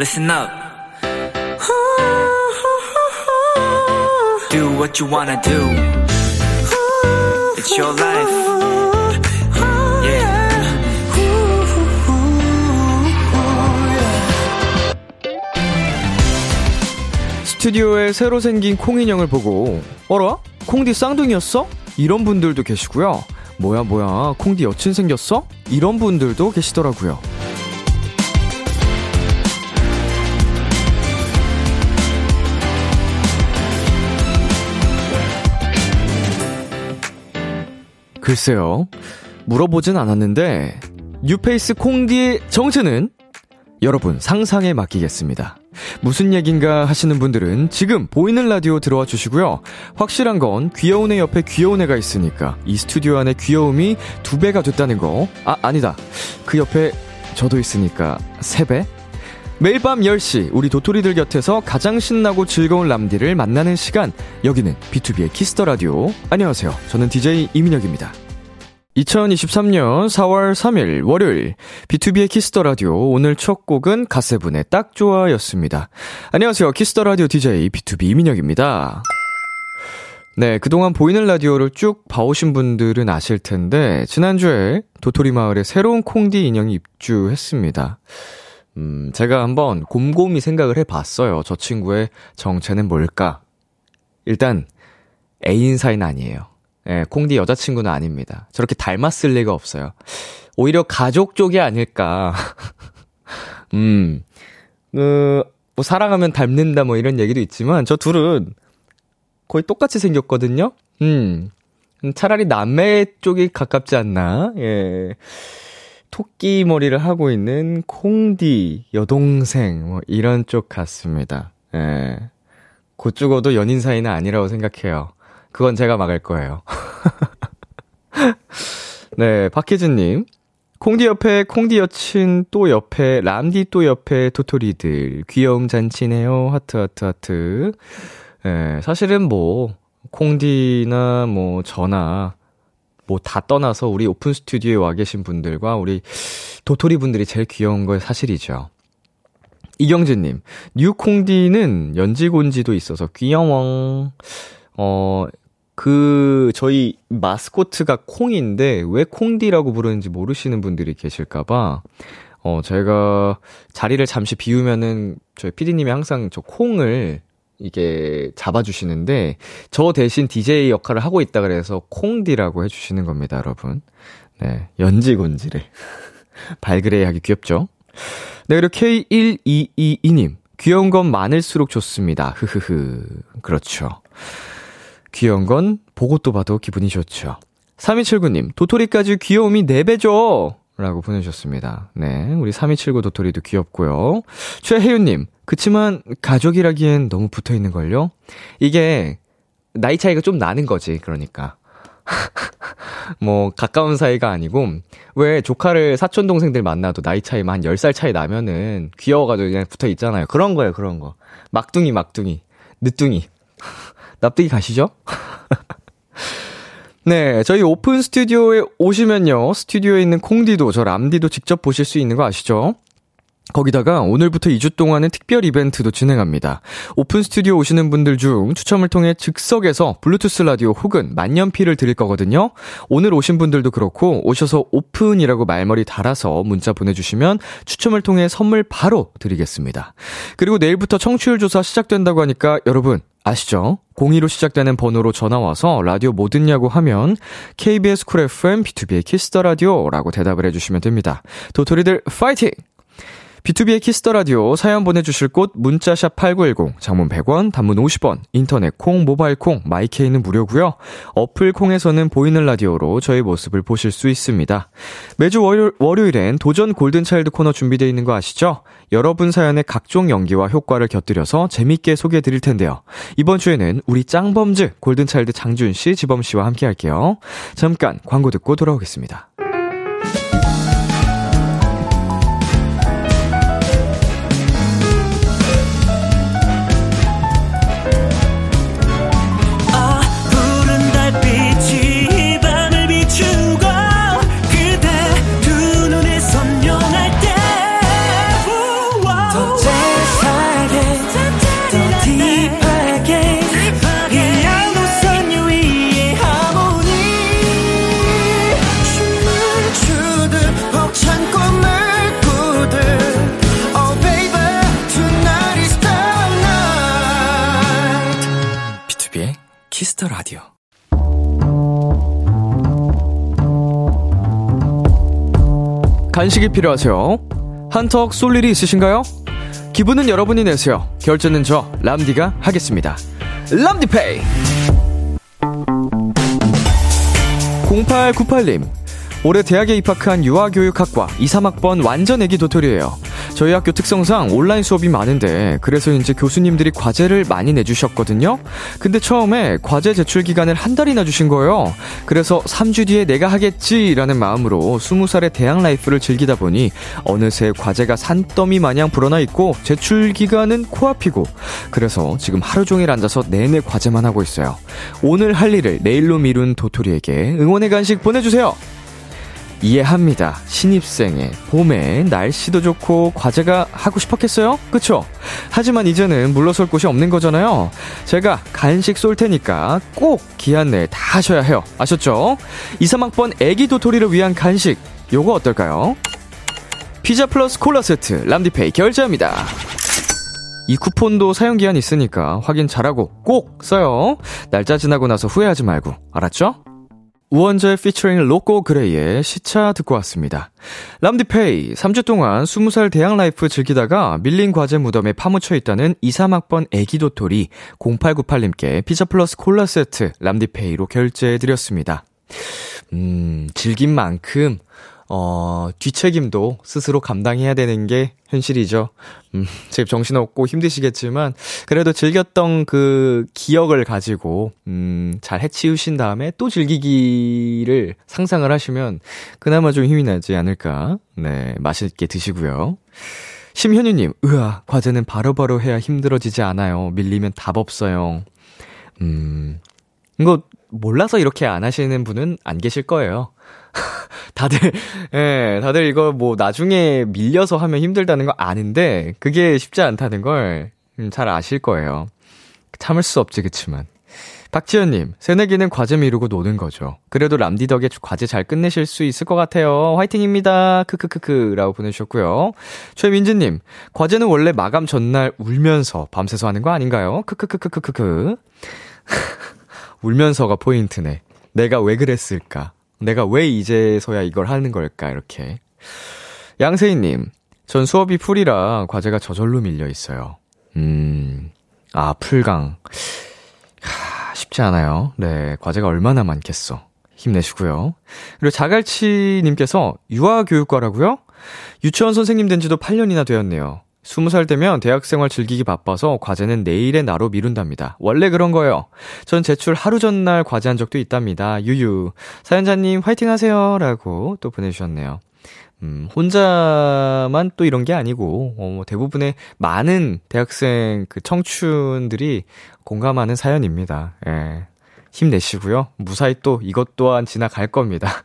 listen up. Do what you wanna do. It's your life. Yeah. 스튜디오에 새로 생긴 콩 인형을 보고 어라? 콩디 쌍둥이였어? 이런 분들도 계시고요. 뭐야 뭐야 콩디 여친 생겼어? 이런 분들도 계시더라고요. 글쎄요. 물어보진 않았는데 뉴페이스 콩디의 정체는 여러분 상상에 맡기겠습니다. 무슨 얘긴가 하시는 분들은 지금 보이는 라디오 들어와 주시고요. 확실한 건 귀여운 애 옆에 귀여운 애가 있으니까 이 스튜디오 안에 귀여움이 두 배가 됐다는 거. 아, 아니다. 그 옆에 저도 있으니까 세 배? 매일 밤 10시 우리 도토리들 곁에서 가장 신나고 즐거운 람디를 만나는 시간. 여기는 B2B의 키스터 라디오. 안녕하세요. 저는 DJ 이민혁입니다. 2023년 4월 3일 월요일 B2B의 키스터 라디오 오늘 첫 곡은 가세븐의 딱 좋아였습니다. 안녕하세요. 키스터 라디오 DJ B2B 이민혁입니다. 네, 그동안 보이는 라디오를 쭉 봐오신 분들은 아실 텐데 지난주에 도토리 마을에 새로운 콩디 인형이 입주했습니다. 음, 제가 한번 곰곰이 생각을 해봤어요. 저 친구의 정체는 뭘까? 일단 애인 사이는 아니에요. 예, 콩디 여자친구는 아닙니다. 저렇게 닮았을 리가 없어요. 오히려 가족 쪽이 아닐까. 음, 그, 뭐, 사랑하면 닮는다 뭐 이런 얘기도 있지만, 저 둘은 거의 똑같이 생겼거든요? 음, 차라리 남매 쪽이 가깝지 않나, 예. 토끼 머리를 하고 있는 콩디, 여동생, 뭐, 이런 쪽 같습니다. 예. 곧 죽어도 연인 사이는 아니라고 생각해요. 그건 제가 막을 거예요. 네, 박혜진님. 콩디 옆에 콩디 여친 또 옆에 람디 또 옆에 도토리들 귀여움 잔치네요. 하트 하트 하트. 예, 사실은 뭐 콩디나 뭐 저나 뭐 다 떠나서 우리 오픈 스튜디오에 와 계신 분들과 우리 도토리 분들이 제일 귀여운 거 사실이죠. 이경진님, new 콩디는 연지곤지도 있어서 귀여워. 어, 그, 저희 마스코트가 콩인데, 왜 콩디라고 부르는지 모르시는 분들이 계실까봐, 어, 제가 자리를 잠시 비우면은, 저희 피디님이 항상 저 콩을 이게 잡아주시는데, 저 대신 DJ 역할을 하고 있다 그래서 콩디라고 해주시는 겁니다, 여러분. 네, 연지곤지를. 발그레하게 귀엽죠? 네, 그리고 K1222님. 귀여운 건 많을수록 좋습니다. 흐흐흐. 그렇죠. 귀여운 건 보고 또 봐도 기분이 좋죠. 3279님, 도토리까지 귀여움이 4배죠! 라고 보내주셨습니다. 네, 우리 3279 도토리도 귀엽고요. 최혜윤님, 그치만 가족이라기엔 너무 붙어 있는걸요? 이게, 나이 차이가 좀 나는 거지, 그러니까. 뭐, 가까운 사이가 아니고, 왜 조카를 사촌 동생들 만나도 나이 차이만 한 10살 차이 나면은 귀여워가지고 그냥 붙어 있잖아요. 그런 거예요, 그런 거. 막둥이, 막둥이. 늦둥이. 납득이 가시죠? 네, 저희 오픈 스튜디오에 오시면요. 스튜디오에 있는 콩디도 저 람디도 직접 보실 수 있는 거 아시죠? 거기다가 오늘부터 2주 동안은 특별 이벤트도 진행합니다. 오픈 스튜디오 오시는 분들 중 추첨을 통해 즉석에서 블루투스 라디오 혹은 만년필을 드릴 거거든요. 오늘 오신 분들도 그렇고 오셔서 오픈이라고 말머리 달아서 문자 보내주시면 추첨을 통해 선물 바로 드리겠습니다. 그리고 내일부터 청취율 조사 시작된다고 하니까 여러분 아시죠? 02로 시작되는 번호로 전화와서 라디오 뭐 듣냐고 하면 KBS 쿨 FM B2B의 키스터 라디오라고 대답을 해주시면 됩니다. 도토리들 파이팅! B2B의 키스터 라디오 사연 보내주실 곳 문자샵 8910 장문 100원 단문 50원 인터넷 콩 모바일 콩 my K는 무료고요. 어플 콩에서는 보이는 라디오로 저희 모습을 보실 수 있습니다. 매주 월요, 월요일엔 도전 골든차일드 코너 준비되어 있는 거 아시죠? 여러분 사연의 각종 연기와 효과를 곁들여서 재밌게 소개해 드릴 텐데요. 이번 주에는 우리 짱범즈 골든차일드 장준 씨, 지범 씨와 함께 할게요. 잠깐 광고 듣고 돌아오겠습니다. Kiss the Radio. 간식이 필요하세요? 한턱 쏠 일이 있으신가요? 기분은 여러분이 내세요. 결제는 저 람디가 하겠습니다. 람디페이. 0898님. 올해 대학에 입학한 유아교육학과 2, 3학번 완전 애기 도토리예요. 저희 학교 특성상 온라인 수업이 많은데 그래서인지 교수님들이 과제를 많이 내주셨거든요. 근데 처음에 과제 제출 기간을 한 달이나 주신 거예요. 그래서 3주 뒤에 내가 하겠지라는 마음으로 20살의 대학 라이프를 즐기다 보니 어느새 과제가 산더미 마냥 불어나 있고 제출 기간은 코앞이고 그래서 지금 하루 종일 앉아서 내내 과제만 하고 있어요. 오늘 할 일을 내일로 미룬 도토리에게 응원의 간식 보내주세요. 이해합니다. 신입생의 봄에 날씨도 좋고 과제가 하고 싶었겠어요? 그쵸? 하지만 이제는 물러설 곳이 없는 거잖아요. 제가 간식 쏠 테니까 꼭 기한 내에 다 하셔야 해요. 아셨죠? 2, 3학번 애기 도토리를 위한 간식 요거 어떨까요? 피자 플러스 콜라 세트 람디페이 결제합니다. 이 쿠폰도 사용 기한 있으니까 확인 잘하고 꼭 써요. 날짜 지나고 나서 후회하지 말고 알았죠? 우원재 피처링 로꼬 그레이의 시차 듣고 왔습니다. 람디페이 3주 동안 20살 대학 life 즐기다가 밀린 과제 무덤에 파묻혀 있다는 2, 3학번 애기 도토리 0898님께 피자 플러스 콜라 세트 람디페이로 결제해드렸습니다. 음, 즐긴 만큼 어, 뒤책임도 스스로 감당해야 되는 게 현실이죠. 음, 지금 정신없고 힘드시겠지만, 그래도 즐겼던 그 기억을 가지고, 음, 잘 해치우신 다음에 또 즐기기를 상상을 하시면, 그나마 좀 힘이 나지 않을까. 네, 맛있게 드시고요. 심현유님, 으아, 과제는 바로바로 바로 해야 힘들어지지 않아요. 밀리면 답 없어요. 음, 이거 몰라서 이렇게 안 하시는 분은 안 계실 거예요. 다들, 예, 다들 이거 뭐 나중에 밀려서 하면 힘들다는 거 아는데, 그게 쉽지 않다는 걸, 음, 잘 아실 거예요. 참을 수 없지, 그치만. 박지현님, 새내기는 과제 미루고 노는 거죠. 그래도 람디 덕에 과제 잘 끝내실 수 있을 것 같아요. 화이팅입니다. 크크크크. 라고 보내주셨고요. 최민지님, 과제는 원래 마감 전날 울면서 밤새서 하는 거 아닌가요? 크크크크크크크. 울면서가 포인트네. 내가 왜 그랬을까? 내가 왜 이제서야 이걸 하는 걸까, 이렇게. 양세희님, 전 수업이 풀이라 과제가 저절로 밀려 있어요. 음, 아, 풀강. 하, 쉽지 않아요. 네, 과제가 얼마나 많겠어. 힘내시고요. 그리고 자갈치님께서 유아교육과라고요? 유치원 선생님 된 지도 8년이나 되었네요. 20살 되면 대학생활 즐기기 바빠서 과제는 내일의 나로 미룬답니다. 원래 그런 거요. 전 제출 하루 전날 과제한 적도 있답니다. 유유. 사연자님 화이팅 하세요. 라고 또 보내주셨네요. 음, 혼자만 또 이런 게 아니고, 어, 뭐 대부분의 많은 대학생 그 청춘들이 공감하는 사연입니다. 예. 힘내시고요. 무사히 또 이것 또한 지나갈 겁니다.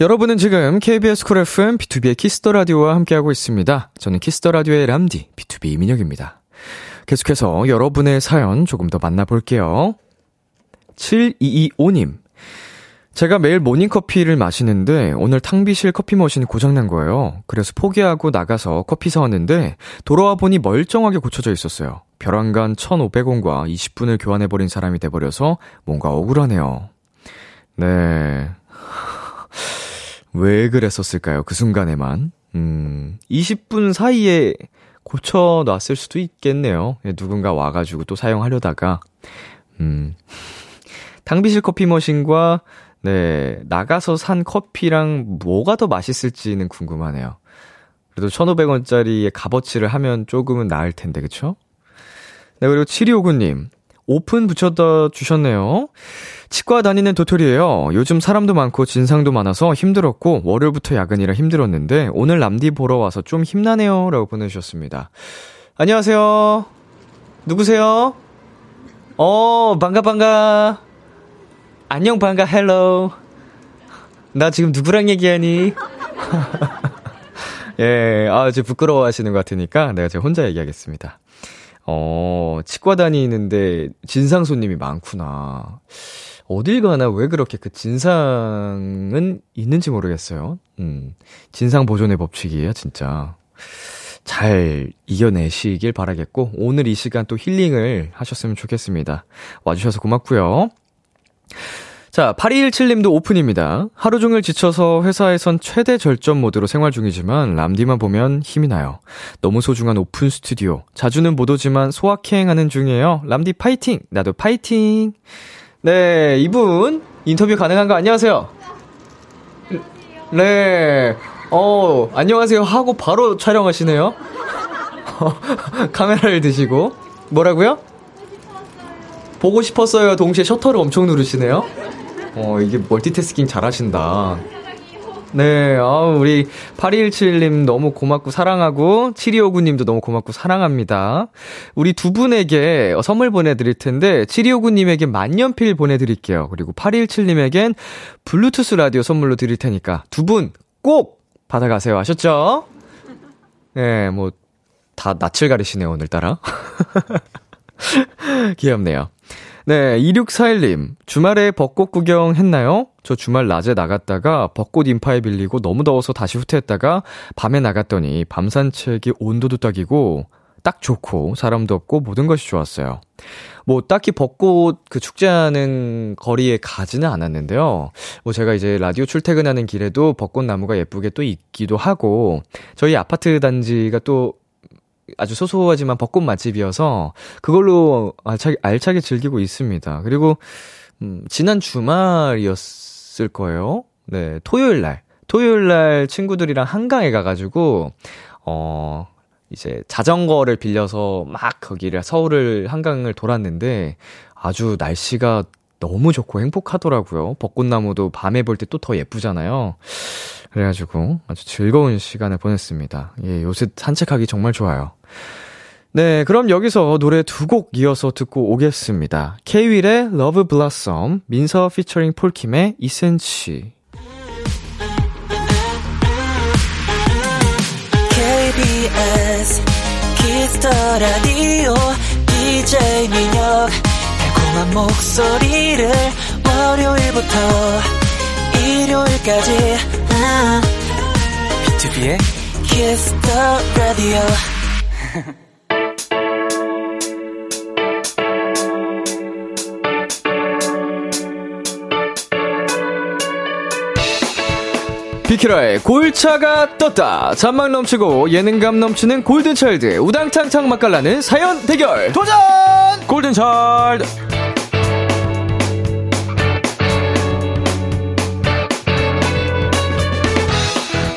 여러분은 지금 KBS 쿨 FM B2B의 키스터 라디오와 함께하고 있습니다. 저는 키스터 라디오의 람디 B2B 민혁입니다. 계속해서 여러분의 사연 조금 더 만나볼게요. 7225님. 제가 매일 모닝커피를 마시는데 오늘 탕비실 커피 머신이 고장난 거예요. 그래서 포기하고 나가서 커피 사왔는데 돌아와 보니 멀쩡하게 고쳐져 있었어요. 벼랑간 1,500원과 20분을 교환해버린 사람이 돼버려서 뭔가 억울하네요. 네. 왜 그랬었을까요? 그 순간에만. 음, 20분 사이에 고쳐놨을 수도 있겠네요. 예, 누군가 와가지고 또 사용하려다가, 음, 탕비실 커피 머신과, 네, 나가서 산 커피랑 뭐가 더 맛있을지는 궁금하네요. 그래도 1,500원짜리의 값어치를 하면 조금은 나을 텐데, 그쵸? 네, 그리고 7259님. 오픈 붙여다 주셨네요. 치과 다니는 도토리예요. 요즘 사람도 많고 진상도 많아서 힘들었고 월요일부터 야근이라 힘들었는데 오늘 람디 보러 와서 좀 힘나네요. 라고 보내주셨습니다. 안녕하세요. 누구세요? 어, 반가, 반가. 안녕, 반가, hello. 나 지금 누구랑 얘기하니? 예, 아, 이제 부끄러워 하시는 것 같으니까 내가 제가 혼자 얘기하겠습니다. 어, 치과 다니는데 진상 손님이 많구나. 어딜 가나 왜 그렇게 그 진상은 있는지 모르겠어요. 음, 진상 보존의 법칙이에요, 진짜. 잘 이겨내시길 바라겠고, 오늘 이 시간 또 힐링을 하셨으면 좋겠습니다. 와주셔서 고맙고요. 자, 8217님도 오픈입니다. 하루 종일 지쳐서 회사에선 최대 절전 모드로 생활 중이지만 람디만 보면 힘이 나요. 너무 소중한 오픈 스튜디오. 자주는 못 오지만 소확행하는 중이에요. 람디 파이팅! 나도 파이팅! 네, 이분 인터뷰 가능한 거 안녕하세요. 네. 어, 안녕하세요 하고 바로 촬영하시네요. 카메라를 드시고 뭐라고요? 보고 싶었어요. 동시에 셔터를 엄청 누르시네요. 어, 이게 멀티태스킹 잘하신다. 네, 아, 우리 8217님 너무 고맙고 사랑하고, 7259님도 너무 고맙고 사랑합니다. 우리 두 분에게 선물 보내드릴 텐데, 7259님에게 만년필 보내드릴게요. 그리고 8217님에겐 블루투스 라디오 선물로 드릴 테니까 두 분 꼭 받아가세요. 아셨죠? 네, 뭐, 다 낯을 가리시네요, 오늘따라. 귀엽네요. 네, 2641님. 주말에 벚꽃 구경 했나요? 저 주말 낮에 나갔다가 벚꽃 인파에 빌리고 너무 더워서 다시 후퇴했다가 밤에 나갔더니 밤 산책이 온도도 딱이고 딱 좋고 사람도 없고 모든 것이 좋았어요. 뭐 딱히 벚꽃 그 축제하는 거리에 가지는 않았는데요. 뭐 제가 이제 라디오 출퇴근하는 길에도 벚꽃 나무가 예쁘게 또 있기도 하고 저희 아파트 단지가 또 아주 소소하지만 벚꽃 맛집이어서 그걸로 알차게, 알차게 즐기고 있습니다. 그리고 음, 지난 주말이었을 거예요. 네, 토요일 날. 토요일 날 친구들이랑 한강에 가가지고, 어, 이제 자전거를 빌려서 막 거기를 서울을 한강을 돌았는데 아주 날씨가 너무 좋고 행복하더라고요. 벚꽃나무도 밤에 볼 때 또 더 예쁘잖아요. 그래가지고 아주 즐거운 시간을 보냈습니다. 예, 요새 산책하기 정말 좋아요. 네, 그럼 여기서 노래 두 곡 이어서 듣고 오겠습니다. 케이윌의 Love Blossom, 민서 피처링 폴킴의 2cm. KBS 키스터 라디오 DJ 민혁 달콤한 목소리를 월요일부터 일요일까지 아, 비투비의 키스터 라디오 비키라의 골차가 떴다. 잔망 넘치고 예능감 넘치는 골든차일드 우당탕탕 맛깔나는 사연 대결 도전! 골든차일드!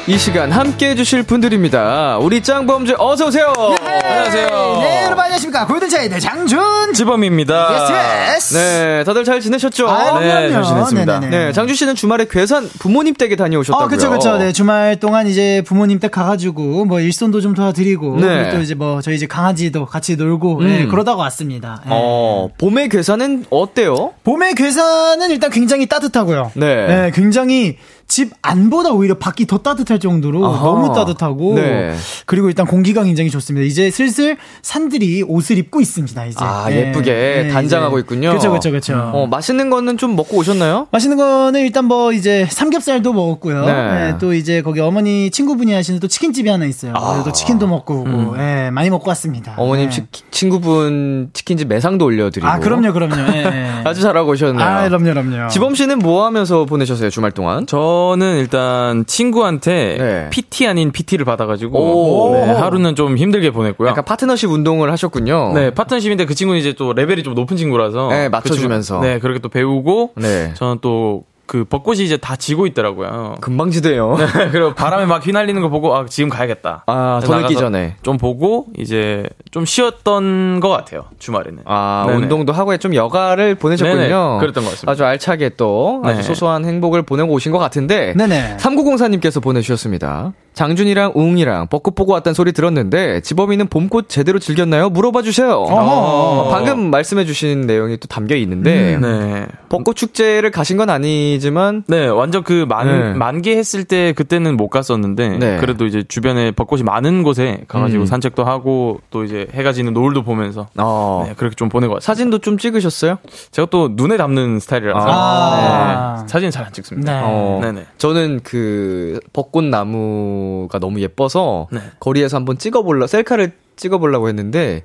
이 시간 함께 해주실 분들입니다. 우리 짱범즈 어서오세요! 안녕하세요. 네, 여러분 안녕하십니까. 골든차일드 장준. 지범입니다. Yes, yes. 네, 다들 잘 지내셨죠? 아, 네. 잘 지냈습니다. 네네네. 네, 장준 씨는 주말에 괴산 부모님 댁에 다녀오셨다고요? 어, 그쵸, 그쵸. 네, 주말 동안 이제 부모님 댁 가가지고, 뭐, 일손도 좀 도와드리고, 네. 그리고 또 이제 뭐, 저희 이제 강아지도 같이 놀고, 네, 음. 그러다가 왔습니다. 네. 어, 봄의 괴산은 어때요? 봄의 괴산은 일단 굉장히 따뜻하고요. 네. 굉장히 집 안보다 오히려 밖이 더 따뜻할 정도로 아하. 너무 따뜻하고, 네. 그리고 일단 공기가 굉장히 좋습니다. 이제 슬슬 산들이 옷을 입고 있습니다, 이제. 아, 네. 예쁘게 네, 단장하고. 있군요. 그쵸, 그쵸, 그쵸. 어, 맛있는 거는 좀 먹고 오셨나요? 맛있는 거는 일단 뭐 이제 삼겹살도 먹었고요. 네. 네, 또 이제 거기 어머니 친구분이 하시는 또 치킨집이 하나 있어요. 그래서 또 치킨도 먹고 오고, 예, 많이 먹고 왔습니다. 음. 어머님 네. 치- 친구분 치킨집 매상도 올려드리고. 아, 그럼요, 그럼요. 아주 잘하고 오셨네요. 아, 그럼요, 그럼요. 지범 씨는 뭐 하면서 보내셨어요, 주말 동안? 저는 일단 친구한테 네. PT 아닌 PT를 받아가지고 오. 네, 하루는 좀 힘들게 보냈고요. 약간 파트너십 운동을 하셨군요. 네, 파트너십인데 그 친구는 이제 또 레벨이 좀 높은 친구라서 네, 그 맞춰주면서. 친구- 네, 그렇게 또 배우고 네. 저는 또 그 벚꽃이 이제 다 지고 있더라고요. 금방 지대요. 그리고 바람에 막 휘날리는 거 보고 아 지금 가야겠다. 아, 더 나가서 늦기 전에. 좀 보고 이제 좀 쉬었던 것 같아요. 주말에는. 아, 네네. 운동도 하고 좀 여가를 보내셨군요. 네네, 그랬던 것 같습니다. 아주 알차게 또 아주 네. 소소한 행복을 보내고 오신 것 같은데. 네네. 3904님께서 보내주셨습니다. 장준이랑 우웅이랑 벚꽃 보고 왔다는 소리 들었는데 지범이는 봄꽃 제대로 즐겼나요? 물어봐 주세요. 어, 방금 말씀해 주신 내용이 또 담겨 있는데 음, 네. 벚꽃 축제를 가신 건 아니지만 네, 완전 그 만, 네. 만개 했을 때 그때는 못 갔었는데, 네. 그래도 이제 주변에 벚꽃이 많은 곳에 가 가지고 음. 산책도 하고, 또 이제 해가 지는 노을도 보면서, 어, 네, 그렇게 좀것 같아요. 사진도 좀 찍으셨어요? 제가 또 눈에 담는 스타일이라서, 아. 네, 사진 잘 안 찍습니다. 네. 어, 네네. 저는 그 벚꽃 나무 가 너무 예뻐서 네. 거리에서 한번 찍어볼라 셀카를 찍어보려고 했는데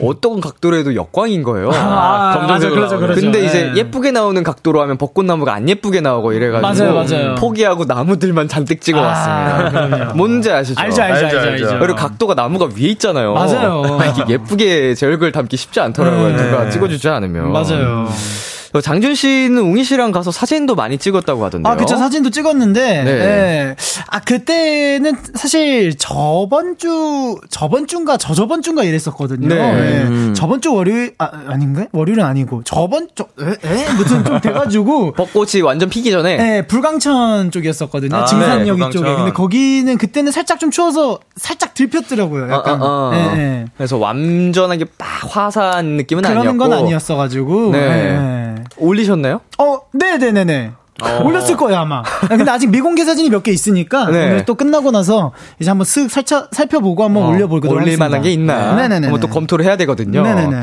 어떤 각도로 해도 역광인 거예요. 아, 검정색으로 맞아, 그러죠, 나오는. 그러죠. 근데 이제 네. 예쁘게 나오는 각도로 하면 벚꽃나무가 안 예쁘게 나오고 이래가지고 맞아요, 맞아요. 포기하고 나무들만 잔뜩 찍어왔습니다. 뭔지 아시죠? 알죠, 알죠, 알죠, 알죠, 알죠. 알죠. 그리고 각도가 나무가 위에 있잖아요. 맞아요. 이게 예쁘게 제 얼굴 담기 쉽지 않더라고요. 네. 누가 찍어주지 않으면. 맞아요. 어, 장준 씨는 웅이 씨랑 가서 사진도 많이 찍었다고 하던데요. 아, 그쵸. 사진도 찍었는데, 네. 예. 아, 그때는 사실 저번 주, 저번 주인가 저저번 주인가 이랬었거든요. 네. 예. 음. 저번 주 월요일, 아, 아닌가? 월요일은 아니고, 저번 주, 에? 에? 무튼 좀 돼가지고, 벚꽃이 완전 피기 전에 예, 불광천 쪽이었었거든요. 아, 증산여기 네. 쪽에. 근데 거기는 그때는 살짝 좀 추워서 살짝 들폈더라고요. 약간. 어, 어, 어. 예, 예. 그래서 완전하게 막 화사한 느낌은 그런 아니었고 건 아니었어가지고. 네. 올리셨나요? 어, 네네네네. 올렸을 거예요, 아마. 아, 근데 아직 미공개 사진이 몇 개 있으니까, 네. 오늘 또 끝나고 나서, 이제 한번 쓱 살펴, 살펴보고 한번 올려보도록 올릴 하겠습니다. 만한 게 있나? 네네네. 한번 또 검토를 해야 되거든요. 네네네.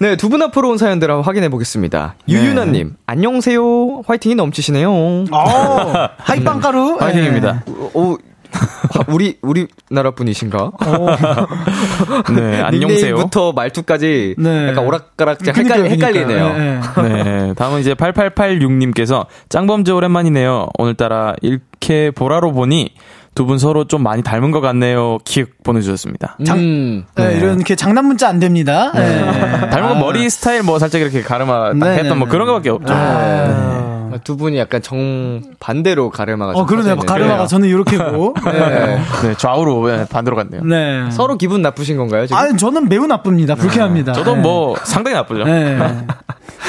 네, 두 분 앞으로 온 사연들 한번 확인해 보겠습니다. 유유나님, 안녕하세요. 화이팅이 넘치시네요. 어, 하이빵가루. 화이팅입니다. 오, 하- 우리 우리나라 분이신가? 네, 안녕하세요. 닉네임부터 말투까지 네. 약간 오락가락 그니까요. 헷갈리네요. 예, 예. 네, 다음은 이제 8886님께서 짱범즈 오랜만이네요. 오늘따라 이렇게 보라로 보니 두분 서로 좀 많이 닮은 것 같네요. 키읔 보내주셨습니다. 음. 네, 이렇게 장난 문자 안 됩니다. 예. 닮은 건 머리 스타일 뭐 살짝 이렇게 가르마 딱 네, 했던 네, 뭐 네. 그런 거밖에 없죠. 아. 두 분이 약간 정 반대로 가르마가 어, 그러네요. 있는 가르마가. 저는 이렇게고. 네. 네, 좌우로 네, 반대로 갔네요. 네. 서로 기분 나쁘신 건가요? 지금? 아, 저는 매우 나쁩니다. 불쾌합니다. 저도 네. 뭐 상당히 나쁘죠. 네.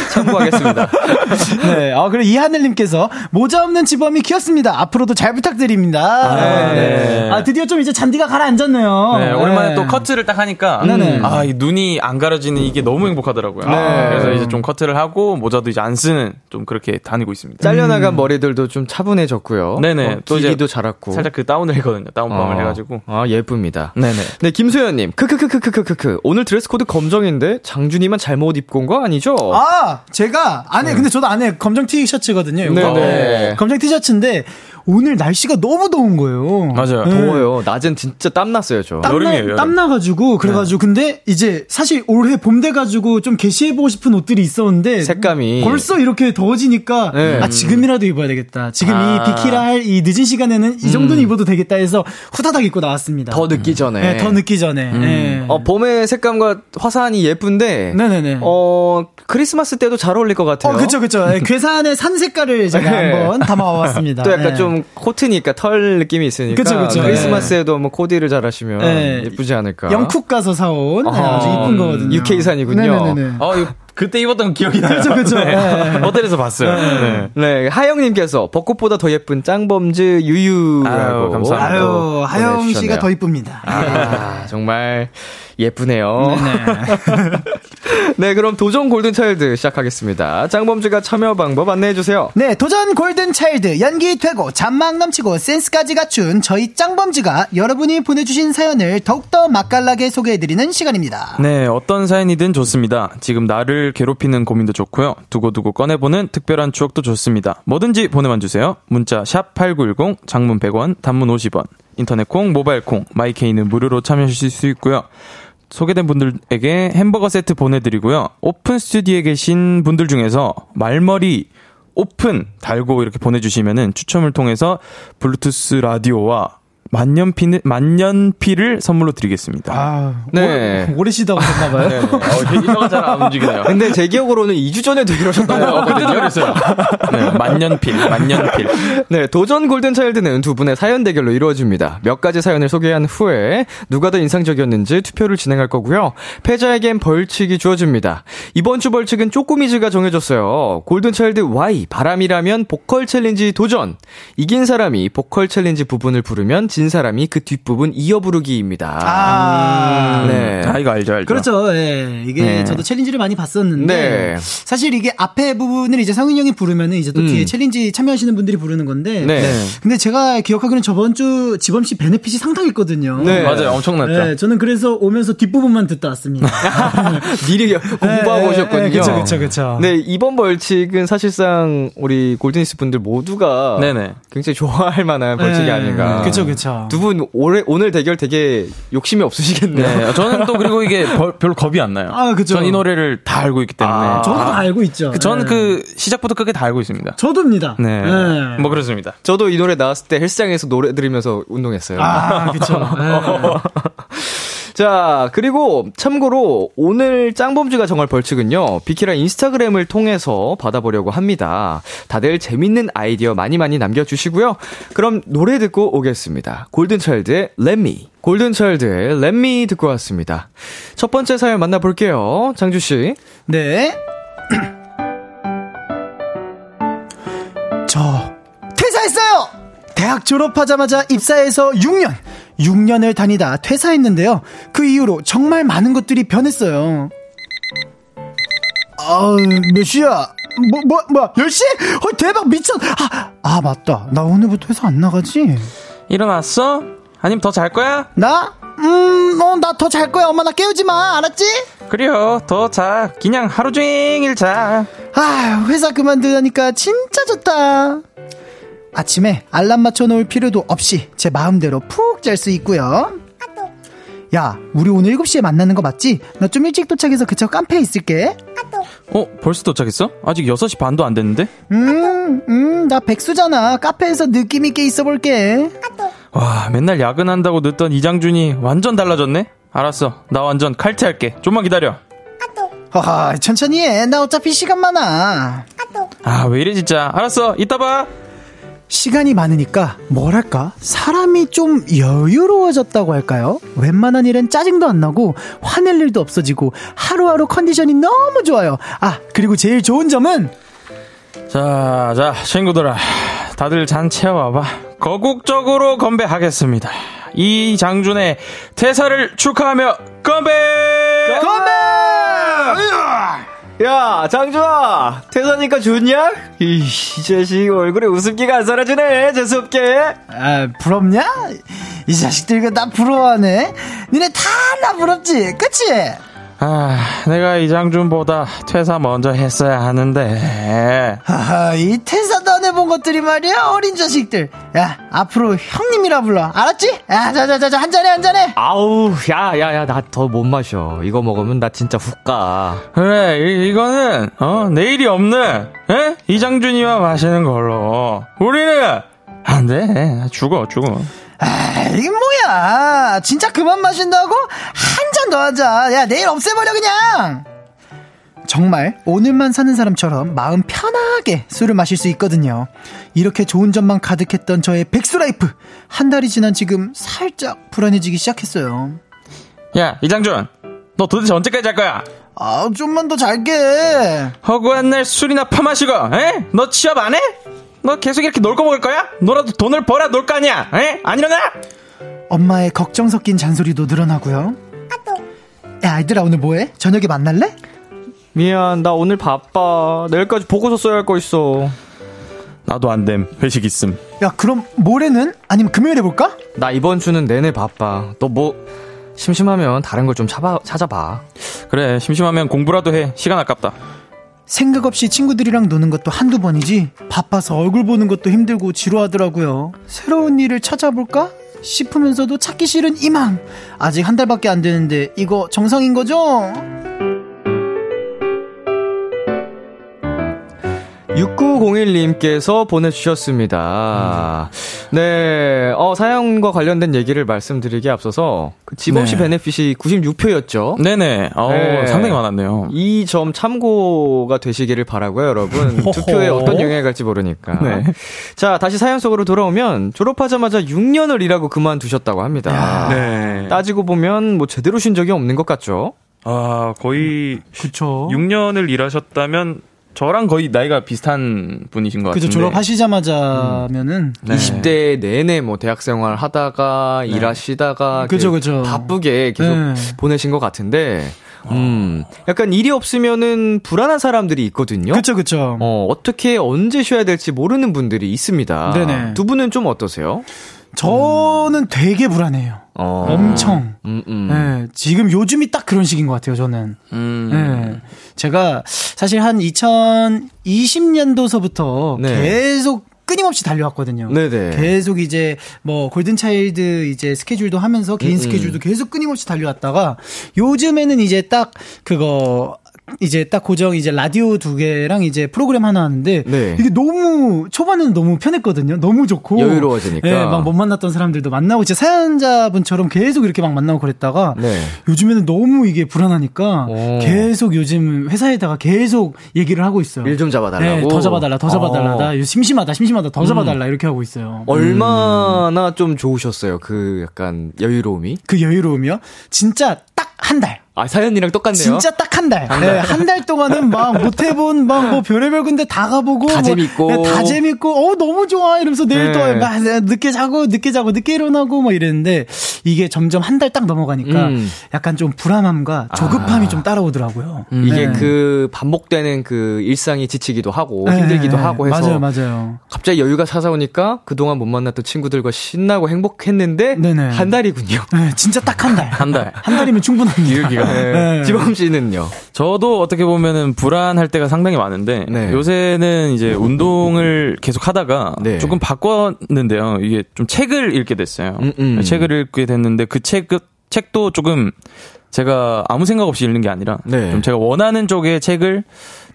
참고하겠습니다. 네. 아, 그리고 이하늘님께서 모자 없는 지범이 키웠습니다. 앞으로도 잘 부탁드립니다. 아, 네. 아, 드디어 좀 이제 잔디가 가라앉았네요. 네, 오랜만에 네. 또 커트를 딱 하니까 네네. 아, 이 눈이 안 가려지는 이게 너무 행복하더라고요. 그래서 이제 좀 커트를 하고 모자도 이제 안 쓰는 좀 그렇게 다니고 있습니다. 잘려나간 머리들도 좀 차분해졌고요. 음. 네네. 어, 또 이제 기기도 자랐고. 살짝 그 다운을 했거든요. 다운펌을 어. 해가지고. 아, 예쁩니다. 네네. 네, 김소연님. 크크크크크크크. 오늘 드레스 코드 검정인데 장준이만 잘못 입고 온 거 아니죠? 아, 제가 안에 근데 저도 안에 검정 티셔츠거든요. 이거. 네. 네네. 검정 티셔츠인데 오늘 날씨가 너무 더운 거예요. 맞아요. 네. 더워요. 낮엔 진짜 땀 났어요, 저. 땀나, 여름이에요, 여름. 땀나가지고, 그래가지고, 근데 이제 사실 올해 봄 돼가지고 좀 개시해보고 싶은 옷들이 있었는데. 색감이. 벌써 이렇게 더워지니까, 네. 아, 지금이라도 입어야 되겠다. 지금 아. 이 비키라 할 이 늦은 시간에는 이 정도는 입어도 되겠다 해서 후다닥 입고 나왔습니다. 더 늦기 전에. 네, 더 늦기 전에. 네. 어, 봄의 색감과 화사하니 예쁜데. 네네네. 어, 크리스마스 때도 잘 어울릴 것 같아요. 어, 그쵸, 그쵸. 네, 괴산의 산 색깔을 제가 네. 한번 담아왔습니다. 또 약간 네. 좀 코트니까 털 느낌이 있으니까. 그쵸, 그쵸. 크리스마스에도 뭐 코디를 잘 하시면 네. 예쁘지 않을까. 영쿡 가서 사온 네, 아, 아주 이쁜 거거든요. UK산이군요. 네네네. 어, 이거 그때 입었던 기억이 나요. 그쵸, 그쵸. 네. 네. 호텔에서 봤어요. 네. 네, 하영님께서 벚꽃보다 더 예쁜 짱범즈 유유라고. 아유, 감사합니다. 아유, 하영. 씨가 더 이쁩니다. 아, 정말 예쁘네요. 네. 네, 그럼 도전 골든차일드 시작하겠습니다. 짱범즈가 참여 방법 안내해주세요. 네, 도전 골든 차일드 연기 되고 잔망 넘치고 센스까지 갖춘 저희 짱범즈가 여러분이 보내주신 사연을 더욱더 맛깔나게 소개해드리는 시간입니다. 네, 어떤 사연이든 좋습니다. 지금 나를 괴롭히는 고민도 좋고요. 두고두고 꺼내보는 특별한 추억도 좋습니다. 뭐든지 보내만 주세요. 문자 샵 #8910 장문 100원, 단문 50원. 인터넷 콩, 모바일 콩, My K는 무료로 참여하실 수 있고요. 소개된 분들에게 햄버거 세트 보내드리고요. 오픈 스튜디오에 계신 분들 중에서 말머리 오픈 달고 이렇게 보내주시면은 추첨을 통해서 블루투스 라디오와 만년필, 만년필을 선물로 드리겠습니다. 아, 네. 오래, 오래 쉬다 오셨나봐요. 네, 어, 혀가 잘 안 움직이네요. 근데 제 기억으로는 2주 전에도 이러셨던 것 어, 그때도 같거든요. 그랬어요. 네, 만년필, 만년필. 네, 도전 골든차일드는 두 분의 사연 대결로 이루어집니다. 몇 가지 사연을 소개한 후에 누가 더 인상적이었는지 투표를 진행할 거고요. 패자에겐 벌칙이 주어집니다. 이번 주 벌칙은 쪼꼬미즈가 정해줬어요. 골든차일드 Y, 바람이라면 보컬 challenge 도전. 이긴 사람이 보컬 challenge 부분을 부르면 진 사람이 그 뒷부분 이어 부르기입니다. 아. 네. 아, 이거 알죠, 알죠. 그렇죠. 예. 이게 네. 저도 challenge를 많이 봤었는데 네. 사실 이게 앞에 부분을 이제 성윤 형이 부르면은 이제 또 음. 뒤에 challenge 참여하시는 분들이 부르는 건데 네. 근데 제가 기억하기로는 저번 주 지범 씨 베네핏이 상당했거든요. 네. 맞아요. 엄청났죠. 네, 저는 그래서 오면서 뒷부분만 듣다 왔습니다. 미리 공부하고 네, 오셨거든요. 네, 그쵸, 그쵸, 그쵸. 네, 이번 벌칙은 사실상 우리 골든니스 분들 모두가 네네. 굉장히 좋아할 만한 벌칙이 네. 아닌가. 그쵸, 그 쵸. 두분 오늘 대결 되게 욕심이 없으시겠네요. 네, 저는 또 그리고 이게 벌- 별로 겁이 안 나요. 아, 그죠. 전 이 노래를 다 알고 있기 때문에. 아, 저도 다 알고 있죠. 그, 저는 네. 그 시작부터 끝에 다 알고 있습니다. 저도입니다. 네. 네. 뭐 그렇습니다. 저도 이 노래 나왔을 때 헬스장에서 노래 들으면서 운동했어요. 아, 그쵸. 네. 자, 그리고 참고로 오늘 짱범주가 정할 벌칙은요, 비키라 인스타그램을 통해서 받아보려고 합니다. 다들 재밌는 아이디어 많이 많이 남겨주시고요. 그럼 노래 듣고 오겠습니다. 골든차일드의 Let Me. 골든차일드의 Let Me 듣고 왔습니다. 첫 번째 사연 만나볼게요. 장주씨. 네. 저 퇴사했어요. 대학 졸업하자마자 입사해서 6년, 6년을 다니다 퇴사했는데요. 그 이후로 정말 많은 것들이 변했어요. 아, 몇 시야? 뭐, 뭐, 뭐야, 10시? 어, 대박, 미쳤! 아, 아, 맞다. 나 오늘부터 회사 안 나가지? 일어났어? 아니면 더 잘 거야? 나? 음, 어, 나 더 잘 거야. 엄마, 나 깨우지 마. 알았지? 그래요. 더 자. 그냥 하루 종일 자. 아, 회사 그만두다니까 진짜 좋다. 아침에 알람 맞춰 놓을 필요도 없이 제 마음대로 푹 잘 수 있고요. 야, 우리 오늘 7시에 만나는 거 맞지? 나 좀 일찍 도착해서 그저 카페에 있을게. 어, 벌써 도착했어? 아직 6시 반도 안 됐는데? 음, 음, 나 백수잖아. 카페에서 느낌 있게 있어 볼게. 와, 맨날 야근한다고 늦던 이장준이 완전 달라졌네? 알았어. 나 완전 칼퇴할게. 좀만 기다려. 허허, 천천히 해. 나 어차피 시간 많아. 아, 왜 이래 진짜. 알았어. 이따 봐. 시간이 많으니까 뭐랄까 사람이 좀 여유로워졌다고 할까요? 웬만한 일엔 짜증도 안 나고 화낼 일도 없어지고 하루하루 컨디션이 너무 좋아요. 아 그리고 제일 좋은 점은 자, 자, 친구들아. 다들 잔 채워와봐. 거국적으로 건배하겠습니다. 이 장준의 퇴사를 축하하며 건배! 건배! 야, 장준아! 퇴사니까 좋냐? 이, 이 자식 얼굴에 웃음기가 안 사라지네, 재수없게. 아 부럽냐? 이 자식들 이거 나 부러워하네. 니네 다 나 부럽지, 그치? 아, 내가 이장준보다 퇴사 먼저 했어야 하는데. 하하 이 퇴사도 안 해본 것들이 말이야 어린 자식들. 야 앞으로 형님이라 불러, 알았지? 야 자 자 자 자 한 잔해 한 잔해. 아우, 야, 야, 야, 나 더 못 마셔. 이거 먹으면 나 진짜 훅 가. 그래, 이, 이거는, 어, 내일이 없는, 에? 이장준이와 마시는 걸로. 우리는, 안 돼. 죽어, 죽어. 아, 이게 뭐야? 진짜 그만 마신다고? 한잔 더 하자. 야, 내일 없애버려, 그냥! 정말 오늘만 사는 사람처럼 마음 편하게 술을 마실 수 있거든요. 이렇게 좋은 점만 가득했던 저의 백수 life. 한 달이 지난 지금 살짝 불안해지기 시작했어요. 야, 이장준. 너 도대체 언제까지 잘 거야? 아, 좀만 더 잘게. 허구한 날 술이나 퍼마시고, 에? 너 취업 안 해? 너 계속 이렇게 놀고 먹을 거야? 너라도 돈을 벌어 놀 거 아니야? 에? 안 일어나? 엄마의 걱정 섞인 잔소리도 늘어나고요. 야, 아이들아, 오늘 뭐해? 저녁에 만날래? 미안, 나 오늘 바빠. 내일까지 보고서 써야 할 거 있어. 나도 안 됨. 회식 있음. 야, 그럼 모레는? 아니면 금요일에 볼까? 나 이번 주는 내내 바빠. 너 뭐, 심심하면 다른 걸 좀 찾아봐. 그래, 심심하면 공부라도 해. 시간 아깝다. 생각 없이 친구들이랑 노는 것도 한두 번이지 바빠서 얼굴 보는 것도 힘들고 지루하더라고요. 새로운 일을 찾아볼까? 싶으면서도 찾기 싫은 이 마음. 아직 한 달밖에 안 되는데 이거 정상인 거죠? 6901님께서 보내주셨습니다. 네, 어, 사연과 관련된 얘기를 말씀드리기에 앞서서, 그 지범씨 네. 베네핏이 96표였죠? 네네. 어, 네. 상당히 많았네요. 이 점 참고가 되시기를 바라고요, 여러분. 투표에 어떤 영향을 갈지 모르니까. 네. 자, 다시 사연 속으로 돌아오면 졸업하자마자 6년을 일하고 그만두셨다고 합니다. 네. 따지고 보면 뭐 제대로 쉰 적이 없는 것 같죠? 아, 거의 그쵸. 6년을 일하셨다면 저랑 거의 나이가 비슷한 분이신 것 그죠 같은데. 졸업하시자마자면은 네. 20대 내내 뭐 대학 생활 하다가 일하시다가 그죠, 그죠. 바쁘게 계속 네. 보내신 것 같은데 음 약간 일이 없으면은 불안한 사람들이 있거든요. 그쵸 그쵸. 어 어떻게 언제 쉬어야 될지 모르는 분들이 있습니다. 네네. 두 분은 좀 어떠세요? 저는 되게 불안해요. 어. 엄청. 음, 음. 네, 지금 요즘이 딱 그런 시기인 것 같아요, 저는. 음. 네. 제가 사실 한 2020년도서부터 네. 계속 끊임없이 달려왔거든요. 네네. 계속 이제 뭐 골든차일드 이제 스케줄도 하면서 개인 음, 스케줄도 계속 끊임없이 달려왔다가 요즘에는 이제 딱 그거 이제 딱 고정 이제 라디오 두 개랑 이제 프로그램 하나 하는데 네. 이게 너무 초반에는 너무 편했거든요. 너무 좋고 여유로워지니까. 예, 막못 만났던 사람들도 만나고 진짜 사연자분처럼 계속 이렇게 막 만나고 그랬다가 네. 요즘에는 너무 이게 불안하니까 오. 계속 요즘 회사에다가 계속 얘기를 하고 있어요. 일 좀 잡아달라고. 네, 더 잡아달라, 더 잡아달라. 어. 음. 나 심심하다, 심심하다, 더 잡아달라 이렇게 하고 있어요. 얼마나 좀 좋으셨어요? 그 약간 여유로움이? 그 여유로움이요? 진짜 딱 한 달. 아 사연이랑 똑같네요. 진짜 딱한 달. 네, 한 달 동안은 막 못 해본 막 뭐 별의별 군데 다 가보고 다 뭐, 재밌고. 네, 다 재밌고 어 너무 좋아 이러면서 내일 네. 또막 늦게 자고 늦게 자고 늦게 일어나고 뭐 이랬는데 이게 점점 한 달 딱 넘어가니까 음. 약간 좀 불안함과 조급함이 좀 따라오더라고요. 이게 네. 그 반복되는 그 일상이 지치기도 하고 네, 힘들기도 하고 해서 맞아요, 맞아요. 갑자기 여유가 찾아오니까 그동안 못 만났던 친구들과 신나고 행복했는데 네네. 한 달이군요. 네, 진짜 딱 한 달. 한 달. 한 달이면 충분합니다. 네. 지범 씨는요? 저도 어떻게 보면은 불안할 때가 상당히 많은데 네. 요새는 이제 운동을 계속 하다가 네. 조금 바꿨는데요. 이게 좀 책을 읽게 됐어요. 음, 음. 책을 읽게 됐는데 그 책, 책도 조금 제가 아무 생각 없이 읽는 게 아니라 네. 좀 제가 원하는 쪽의 책을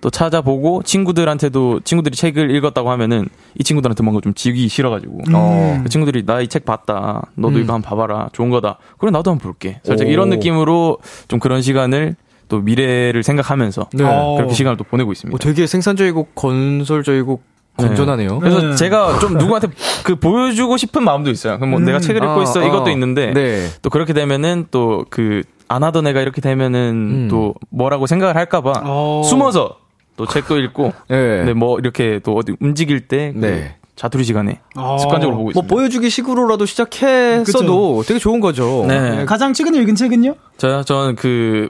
또 찾아보고 친구들한테도 친구들이 책을 읽었다고 하면은 이 친구들한테 뭔가 좀 지기 싫어가지고 어. 그 친구들이 나 이 책 봤다 너도 음. 이거 한번 봐봐라 좋은 거다 그래 나도 한번 볼게 살짝 오. 이런 느낌으로 좀 그런 시간을 또 미래를 생각하면서 네. 그렇게 시간을 또 보내고 있습니다. 뭐 되게 생산적이고 건설적이고 건전하네요. 그래서 네. 제가 좀 누구한테 그 보여주고 싶은 마음도 있어요. 그럼 뭐 음. 내가 책을 읽고 아, 있어 아. 이것도 있는데 네. 또 그렇게 되면은 또그 안 하던 애가 이렇게 되면은 음. 또 뭐라고 생각을 할까봐 어. 숨어서 또 책도 읽고 네. 네, 뭐 이렇게 또 어디 움직일 때그 네. 자투리 시간에 어. 습관적으로 보고 뭐 있습니다. 보여주기 식으로라도 시작했어도 되게 좋은 거죠. 네. 가장 최근에 읽은 책은요? 저요 저는 그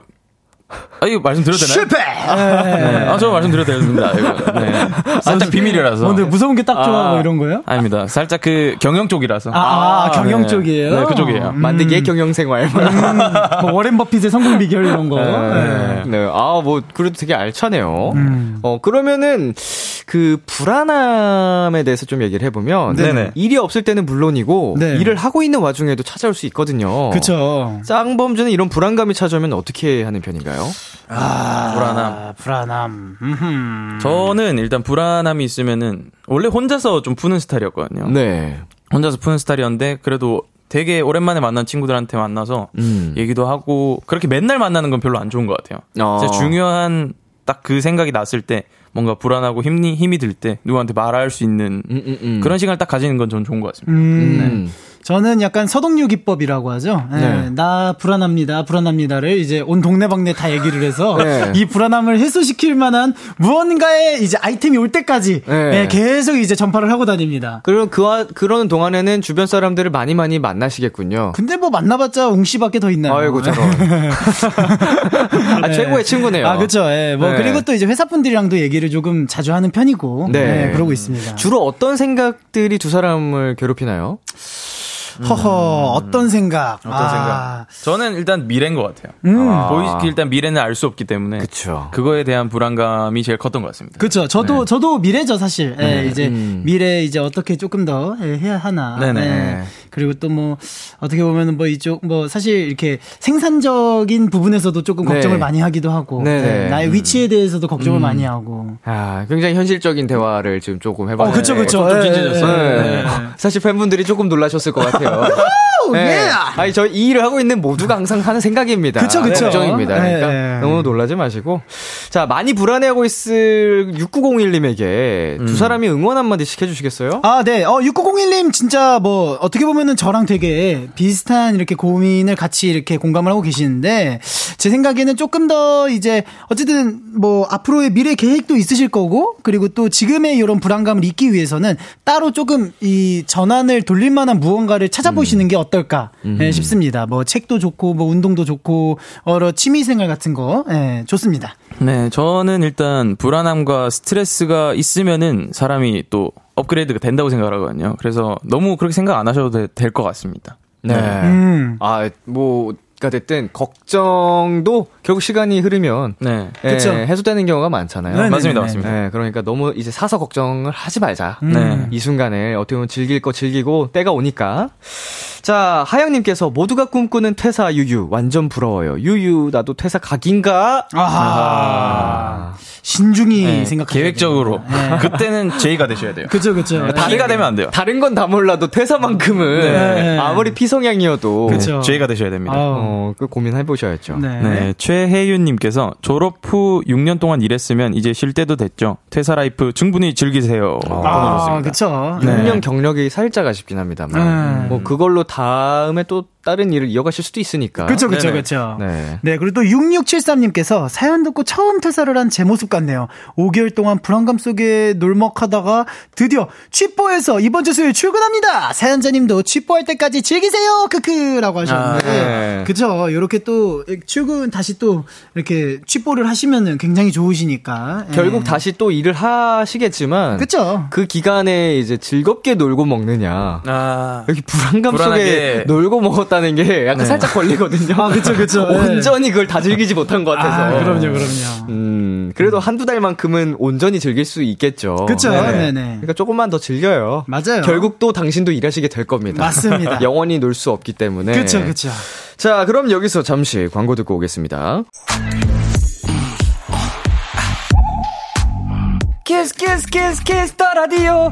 아, 이거 말씀드려도 되나요? 실패! 네. 아, 저 말씀드려도 됩니다. 이거. 네. 살짝 비밀이라서. 뭔데 무서운 게 딱 좋아 아. 뭐 이런 거요? 아닙니다. 살짝 그 경영 쪽이라서. 아, 경영 네. 쪽이에요? 네, 그쪽이에요. 음. 만들기의 경영생활. 음, 뭐 워렌 버핏의 성공 비결 이런 거. 네. 네. 아, 뭐, 그래도 되게 알차네요. 음. 어, 그러면은, 그, 불안함에 대해서 좀 얘기를 해보면. 네네. 일이 없을 때는 물론이고, 네. 일을 하고 있는 와중에도 찾아올 수 있거든요. 그쵸. 짱범주는 이런 불안감이 찾아오면 어떻게 하는 편인가요? 아, 불안함. 불안함. 음흠. 저는 일단 불안함이 있으면은 원래 혼자서 좀 푸는 스타일이었거든요. 네. 혼자서 푸는 스타일이었는데 그래도 되게 오랜만에 만난 친구들한테 만나서 음. 얘기도 하고 그렇게 맨날 만나는 건 별로 안 좋은 것 같아요. 어. 중요한 딱 그 생각이 났을 때 뭔가 불안하고 힘이 힘이 들 때 누구한테 말할 수 있는 음, 음, 음. 그런 시간을 딱 가지는 건 저는 좋은 것 같습니다. 음. 음. 저는 약간 서동요 기법이라고 하죠. 예, 네. 나 불안합니다, 불안합니다를 이제 온 동네방네 다 얘기를 해서 네. 이 불안함을 해소시킬 만한 무언가의 이제 아이템이 올 때까지 네. 예, 계속 이제 전파를 하고 다닙니다. 그럼 그, 그러는 동안에는 주변 사람들을 많이 많이 만나시겠군요. 근데 뭐 만나봤자 웅씨밖에 더 있나요? 아이고, 저런. 아, 최고의 친구네요. 아, 그쵸. 예, 뭐, 네. 그리고 또 이제 회사 분들이랑도 얘기를 조금 자주 하는 편이고. 네. 네. 그러고 있습니다. 주로 어떤 생각들이 두 사람을 괴롭히나요? 허허, 어떤 생각. 어떤 아, 생각? 저는 일단 미래인 것 같아요. 음. 아. 보이 일단 미래는 알 수 없기 때문에 그쵸. 그거에 대한 불안감이 제일 컸던 것 같습니다. 그쵸. 저도, 저도 미래죠, 사실. 예, 이제, 음. 미래 이제 어떻게 조금 더 예, 해야 하나. 네네. 예. 그리고 또 뭐, 어떻게 보면은 뭐 이쪽, 뭐, 사실 이렇게 생산적인 부분에서도 조금 네. 걱정을 많이 하기도 하고. 네네. 예, 나의 위치에 대해서도 걱정을 많이 하고. 아, 굉장히 현실적인 대화를 지금 조금 어, 해봤는데. 그쵸, 그쵸. 좀 예, 진지해졌어요. 예, 예. 네. 사실 팬분들이 조금 놀라셨을 것 같아요. ago. 예. 아니, 저 이 일을 하고 있는 모두가 항상 하는 생각입니다. 그쵸, 그쵸. 걱정입니다. 그러니까 네. 너무 놀라지 마시고. 자, 많이 불안해하고 있을 6901님에게 음. 두 사람이 응원 한 마디씩 해주시겠어요? 아, 네. 어, 6901님 진짜 뭐, 어떻게 보면은 저랑 되게 비슷한 이렇게 고민을 같이 이렇게 공감을 하고 계시는데, 제 생각에는 조금 더 이제, 어쨌든 뭐, 앞으로의 미래 계획도 있으실 거고, 그리고 또 지금의 이런 불안감을 잊기 위해서는 따로 조금 이 전환을 돌릴 만한 무언가를 찾아보시는 게어 떨까 예, 싶습니다. 뭐, 책도 좋고, 뭐, 운동도 좋고, 여러 취미 생활 같은 거, 예, 좋습니다. 네, 저는 일단 불안함과 스트레스가 있으면은 사람이 또 업그레이드가 된다고 생각하거든요. 그래서 너무 그렇게 생각 안 하셔도 될 것 같습니다. 네. 음. 아, 뭐 가 됐든 걱정도 결국 시간이 흐르면 네. 예, 그쵸. 해소되는 경우가 많잖아요. 네네네네. 맞습니다, 맞습니다. 네, 그러니까 너무 이제 사서 걱정을 하지 말자. 네. 이 순간을 어떻게 보면 즐길 거 즐기고 때가 오니까. 자, 하영님께서 모두가 꿈꾸는 퇴사 유유 완전 부러워요. 유유 나도 퇴사 각인가? 아하. 신중히 네, 생각 계획적으로. 그때는 J가 되셔야 돼요. 그쵸, 그쵸. 다리가 되면 안 돼요. 다른 건 다 몰라도 퇴사만큼은 네. 아무리 P성향이어도 그쵸. J가 되셔야 됩니다. 아우. 어, 그 고민해 보셔야죠. 네. 네, 최혜윤님께서 졸업 후 6년 동안 일했으면 이제 쉴 때도 됐죠. 퇴사 life 충분히 즐기세요. 아. 그쵸. 네. 6년 경력이 살짝 아쉽긴 합니다만. 음. 뭐 그걸로 다 음에 또 다른 일을 이어가실 수도 있으니까. 그쵸, 그쵸, 네네. 그쵸. 네. 네, 그리고 또 6673님께서 사연 듣고 처음 퇴사를 한 제 모습 같네요. 5개월 동안 불안감 속에 놀먹하다가 드디어 취뽀해서 이번 주 수요일 출근합니다. 사연자님도 취뽀할 때까지 즐기세요. 크크라고 하셨는데. 아, 네. 그쵸. 이렇게 또 출근 다시 또 이렇게 취뽀를 하시면은 굉장히 좋으시니까. 예. 결국 다시 또 일을 하시겠지만. 그쵸. 그 기간에 이제 즐겁게 놀고 먹느냐. 아, 여기 불안감 불안하게. 속에 놀고 먹었다 는 게 약간 네. 살짝 걸리거든요. 아, 그쵸, 그쵸. 네. 온전히 그걸 다 즐기지 못한 것 같아서. 아, 그럼요, 그럼요. 음, 그래도 한두 달만큼은 온전히 즐길 수 있겠죠. 그쵸, 네네. 네네. 그러니까 조금만 더 즐겨요. 맞아요. 결국 또 당신도 일하시게 될 겁니다. 맞습니다. 영원히 놀 수 없기 때문에. 그쵸, 그쵸. 자, 그럼 여기서 잠시 광고 듣고 오겠습니다. Kiss Kiss Kiss Kiss the Radio.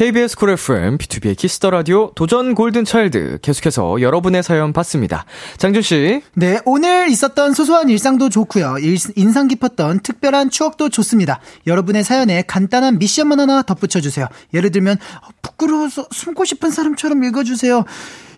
KBS Cool FM, 비투비의 Kiss the Radio, 도전 골든 차일드. 계속해서 여러분의 사연 받습니다. 장준씨. 네, 오늘 있었던 소소한 일상도 좋고요. 일- 인상 깊었던 특별한 추억도 좋습니다. 여러분의 사연에 간단한 미션만 하나 덧붙여 주세요. 예를 들면 어, 부끄러워서 숨고 싶은 사람처럼 읽어 주세요.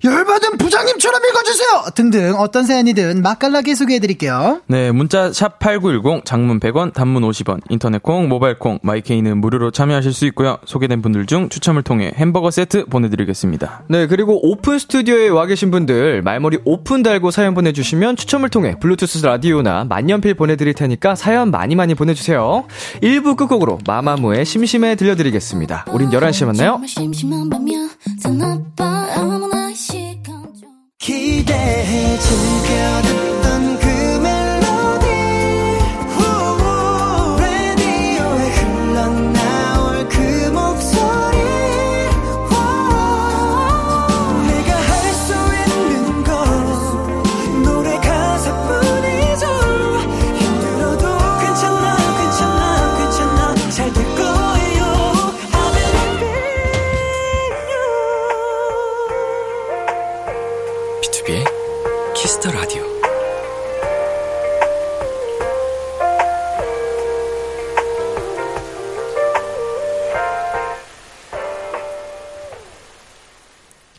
열받은 부장님처럼 읽어 주세요. 등등 어떤 사연이든 맛깔나게 소개해 드릴게요. 네, 문자 샵 8910, 장문 100원, 단문 50원, 인터넷 콩, 모바일 콩, My K는 무료로 참여하실 수 있고요. 소개된 분들 중 추첨을 통해 햄버거 세트 보내드리겠습니다. 네, 그리고 오픈 스튜디오에 와 계신 분들, 말머리 오픈 달고 사연 보내주시면 추첨을 통해 블루투스 라디오나 만년필 보내드릴 테니까 사연 많이 많이 보내주세요. 1부 끝곡으로 마마무의 심심해 들려드리겠습니다. 우린 11시에 만나요. 심심한 밤이야 드나봐 아무나 시간 좀. 기대해 즐겨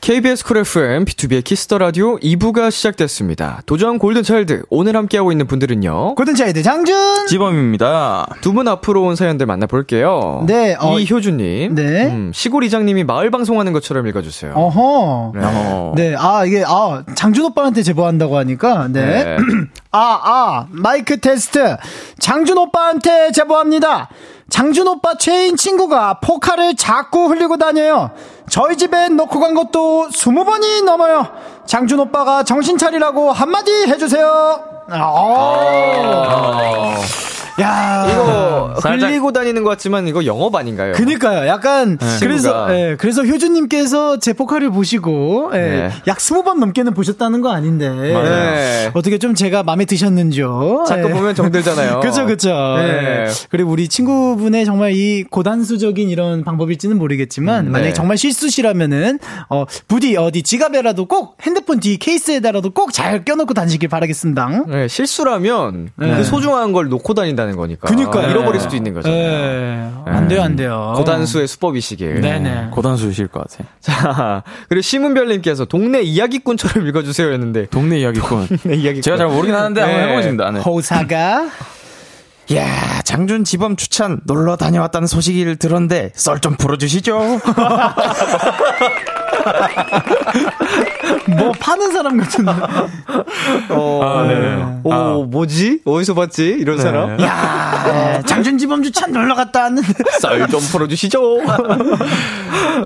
KBS Cool FM, 비투비의 Kiss the Radio 2부가 시작됐습니다. 도전 골든차일드, 오늘 함께하고 있는 분들은요. 골든차일드 장준. 지범입니다. 두 분 앞으로 온 사연들 만나볼게요. 네, 어, 이효주님. 네. 음, 시골 이장님이 마을 방송하는 것처럼 읽어주세요. 어허. 네. 어. 네, 아, 이게, 아, 장준 오빠한테 제보한다고 하니까, 네. 네. 아, 아, 마이크 테스트. 장준 오빠한테 제보합니다. 장준 오빠 최애인 친구가 포카를 자꾸 흘리고 다녀요. 저희 집에 놓고 간 것도 20번이 넘어요. 장준 오빠가 정신 차리라고 한마디 해주세요. 아, 야 이거 살짝- 흘리고 다니는 것 같지만 이거 영업 아닌가요? 그니까요. 약간 그래서 친구가. 예, 그래서 효주님께서 제 포카를 보시고 예, 네. 약 스무 번 넘게는 보셨다는 거 아닌데 네. 어떻게 좀 제가 마음에 드셨는지요? 자꾸 예. 보면 정들잖아요. 그죠, 그죠. 네. 예. 그리고 우리 친구분의 정말 이 고단수적인 이런 방법일지는 모르겠지만, 네. 만약에 정말 실수시라면은, 어, 부디 어디 지갑에라도 꼭 핸드폰 뒤 케이스에다라도 꼭 잘 껴놓고 다니시길 바라겠습니다. 네, 실수라면 네. 그 소중한 걸 놓고 다닌다 는 거니까. 그니까요. 잃어버릴 수도 있는 거잖아요. 예. 안 돼요, 안 돼요. 고단수의 수법이시길. 네네. 고단수이실 것 같아. 자, 그리고 심은별님께서 동네 이야기꾼처럼 읽어주세요 했는데. 동네 이야기꾼. 네, 이야기꾼. 제가 잘 모르긴 하는데 한번 네. 해보겠습니다. 네. 호사가 야 장준 지범 추천 놀러 다녀왔다는 소식을 들었는데 썰 좀 풀어주시죠. 뭐 파는 사람 같은데. 어, 아, 네. 오, 아. 뭐지? 어디서 봤지? 이런 네. 사람? 야, 장준 지범주 참 놀러 갔다 왔는데. 썰 좀 풀어주시죠.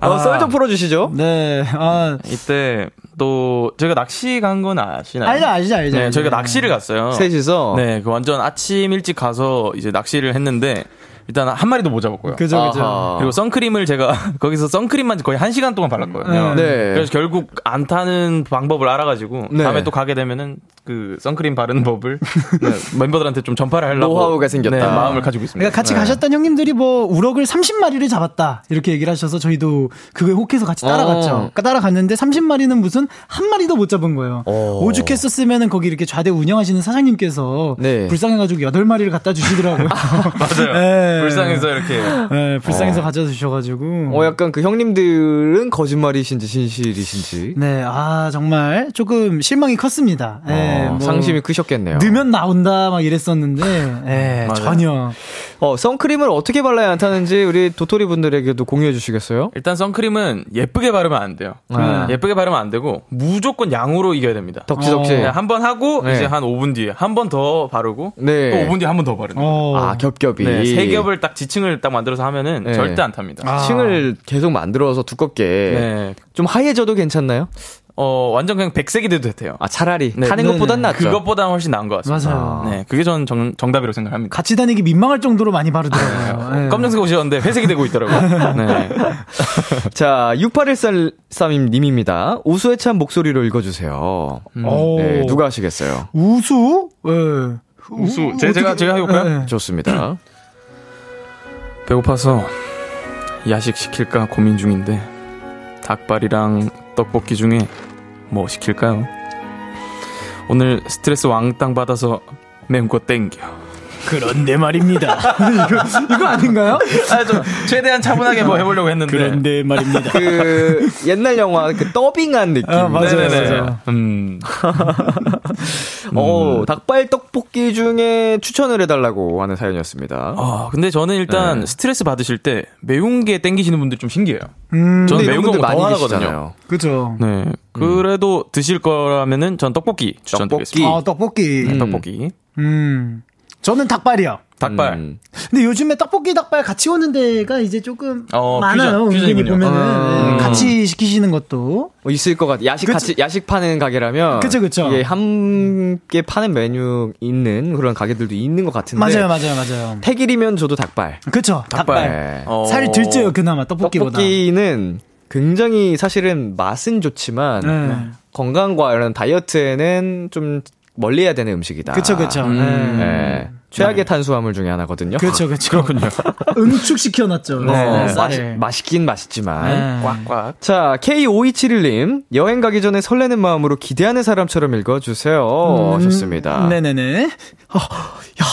어, 썰좀 풀어주시죠. 네, 아, 이때 또 저희가 낚시 간 건 아시나요? 알죠, 알죠, 알죠. 네, 저희가 네. 낚시를 갔어요. 셋이서. 네, 그 완전 아침 일찍 가서 이제 낚시를 했는데 일단 한 마리도 못 잡았고요. 그죠, 그죠. 아하. 그리고 선크림을 제가 거기서 선크림만 거의 한 시간 동안 발랐거든요. 네. 그래서 결국 안 타는 방법을 알아가지고 네. 다음에 또 가게 되면은 그 선크림 바르는 법을 네, 멤버들한테 좀 전파를 하려고 노하우가 생겼다. 네, 마음을 가지고 있습니다. 그러니까 같이 네. 가셨던 형님들이 뭐 우럭을 30마리를 잡았다 이렇게 얘기를 하셔서 저희도 그거에 혹해서 같이 따라갔죠. 어. 그러니까 따라갔는데 30마리는 무슨 한 마리도 못 잡은 거예요. 어. 오죽했었으면은 거기 이렇게 좌대 운영하시는 사장님께서 네. 불쌍해가지고 8마리를 갖다 주시더라고요. 맞아요. 네. 불쌍해서 이렇게 네, 불쌍해서 가져 주셔가지고. 어, 약간 그 형님들은 거짓말이신지 진실이신지. 네, 아 정말 조금 실망이 컸습니다. 네, 어, 뭐 상심이 크셨겠네요. 넣으면 나온다 막 이랬었는데, 네, 맞아요. 전혀. 어, 선크림을 어떻게 발라야 안 타는지 우리 도토리 분들에게도 공유해 주시겠어요? 일단 선크림은 예쁘게 바르면 안 돼요. 아. 예쁘게 바르면 안 되고 무조건 양으로 이겨야 됩니다. 덕지덕지. 네, 한번 하고 네. 이제 한 5분 뒤에 한 번 더 바르고 네. 또 5분 뒤에 한 번 더 바르는. 어. 아, 겹겹이. 네, 세 겹을 딱 지층을 딱 만들어서 하면은 네. 절대 안 탑니다. 아. 층을 계속 만들어서 두껍게. 네. 좀 하얘져도 괜찮나요? 어, 완전 그냥 백색이 돼도 돼요. 아, 차라리. 네. 타는 네네. 것보단 낫죠. 그것보다 훨씬 나은 것 같습니다. 맞아요. 네, 그게 전 정, 정답이라고 생각합니다. 같이 다니기 민망할 정도로 많이 바르더라고요. 네. 검정색 옷이었는데 회색이 되고 있더라고요. 네. 자, 6813님입니다. 우수에 찬 목소리로 읽어주세요. 오. 네, 누가 하시겠어요? 우수? 예. 우수. 제- 제가- 제가 해볼까요? 네. 좋습니다. 배고파서 야식 시킬까 고민 중인데 닭발이랑 떡볶이 중에 뭐 시킬까요? 오늘 스트레스 왕땅 받아서 매운 거 땡겨. 그런데 말입니다. 이거, 이거 아닌가요? 아, 좀 최대한 차분하게 뭐 해보려고 했는데. 그런데 말입니다. 그, 옛날 영화, 그 더빙한 느낌. 아, 맞아요. 맞아요. 음. 어, 닭발 떡볶이 중에 추천을 해달라고 하는 사연이었습니다. 아, 근데 저는 일단 네. 스트레스 받으실 때 매운 게 땡기시는 분들 좀 신기해요. 음, 저는 매운 거더 많이. 계시잖아요. 그죠. 네. 그래도 드실 거라면은 전 떡볶이 추천드리겠습니다. 아, 떡볶이. 음. 떡볶이. 음. 저는 닭발이요. 닭발. 음. 근데 요즘에 떡볶이 닭발 같이 오는 데가 이제 조금 어, 많아요. 퓨전, 은근히. 보면은 음. 네, 같이 시키시는 것도. 어, 있을 것 같아. 야식 그쵸. 같이, 야식 파는 가게라면. 그쵸, 그쵸. 이게 함께 파는 메뉴 있는 그런 가게들도 있는 것 같은데. 맞아요, 맞아요, 맞아요. 택일이면 저도 닭발. 그쵸, 닭발. 네. 어. 살이 들쪄요, 그나마 떡볶이보다. 떡볶이는 굉장히 사실은 맛은 좋지만 네. 건강과 이런 다이어트에는 좀 멀리 해야 되는 음식이다. 그쵸, 그쵸. 음. 네. 네. 최악의 탄수화물 중에 하나거든요. 그렇죠, 그렇죠. 그렇군요. 응축시켜놨죠. 어, 네, 맛, 쌀을. 맛있긴 맛있지만. 네. 꽉꽉. 자, K5271님. 여행 가기 전에 설레는 마음으로 기대하는 사람처럼 읽어주세요. 음, 좋습니다. 네네네. 어, 야,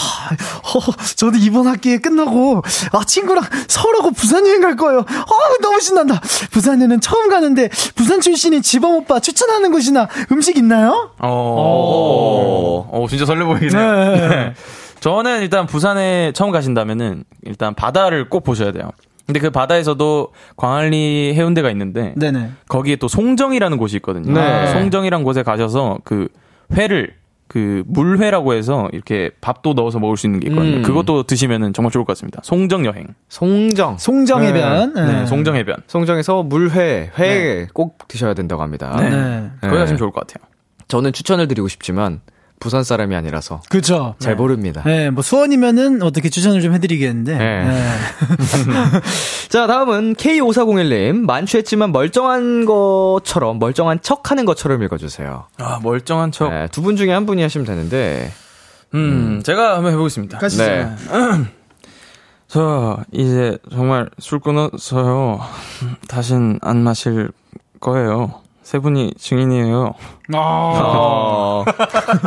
어, 저도 이번 학기에 끝나고, 아, 친구랑 서울하고 부산 여행 갈 거예요. 어, 너무 신난다. 부산에는 처음 가는데, 부산 출신인 지범 오빠 추천하는 곳이나 음식 있나요? 어, 어, 진짜 설레 보이네요. 네. 네. 저는 일단 부산에 처음 가신다면은 일단 바다를 꼭 보셔야 돼요. 근데 그 바다에서도 광안리 해운대가 있는데 네네. 거기에 또 송정이라는 곳이 있거든요. 네. 송정이라는 곳에 가셔서 그 회를 그 물회라고 해서 이렇게 밥도 넣어서 먹을 수 있는 게 있거든요. 음. 그것도 드시면은 정말 좋을 것 같습니다. 송정 여행. 송정. 송정 해변. 네, 송정 해변. 송정에서 물회, 회꼭 드셔야 된다고 합니다. 네. 네. 거기 가시면 좋을 것 같아요. 저는 추천을 드리고 싶지만 부산 사람이 아니라서 그죠. 잘 모릅니다. 네, 뭐 수원이면은 어떻게 추천을 좀 해드리겠는데. 네. 네. 자, 다음은 K5401님. 만취했지만 멀쩡한 것처럼, 멀쩡한 척 하는 것처럼 읽어주세요. 아, 멀쩡한 척. 네, 두 분 중에 한 분이 하시면 되는데. 음, 제가 한번 해보겠습니다. 가시죠. 네. 저, 이제 정말 술 끊어서요. 다신 안 마실 거예요. 세 분이 증인이에요. 어,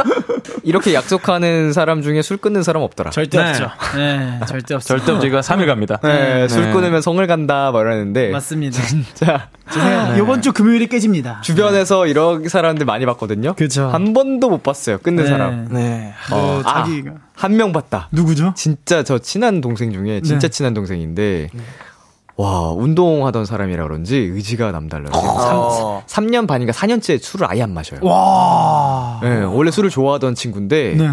이렇게 약속하는 사람 중에 술 끊는 사람 없더라. 절대 네. 없죠. 네, 절대 없죠. 절대 저희가 3일 갑니다. 네, 술 네. 끊으면 성을 간다, 막 이러는데. 맞습니다. 자, 네. 이번 주 금요일에 깨집니다. 주변에서 이런 사람들 많이 봤거든요. 그쵸. 한 번도 못 봤어요, 끊는 네. 사람. 네. 어, 그 자기가. 아, 한명 봤다. 누구죠? 진짜 저 친한 동생 중에 진짜 네. 친한 동생인데 와 운동하던 사람이라 그런지 의지가 남달라요. 어. 3, 년 반인가 4년째 술을 아예 안 마셔요. 와. 네, 원래 술을 좋아하던 친구인데 네.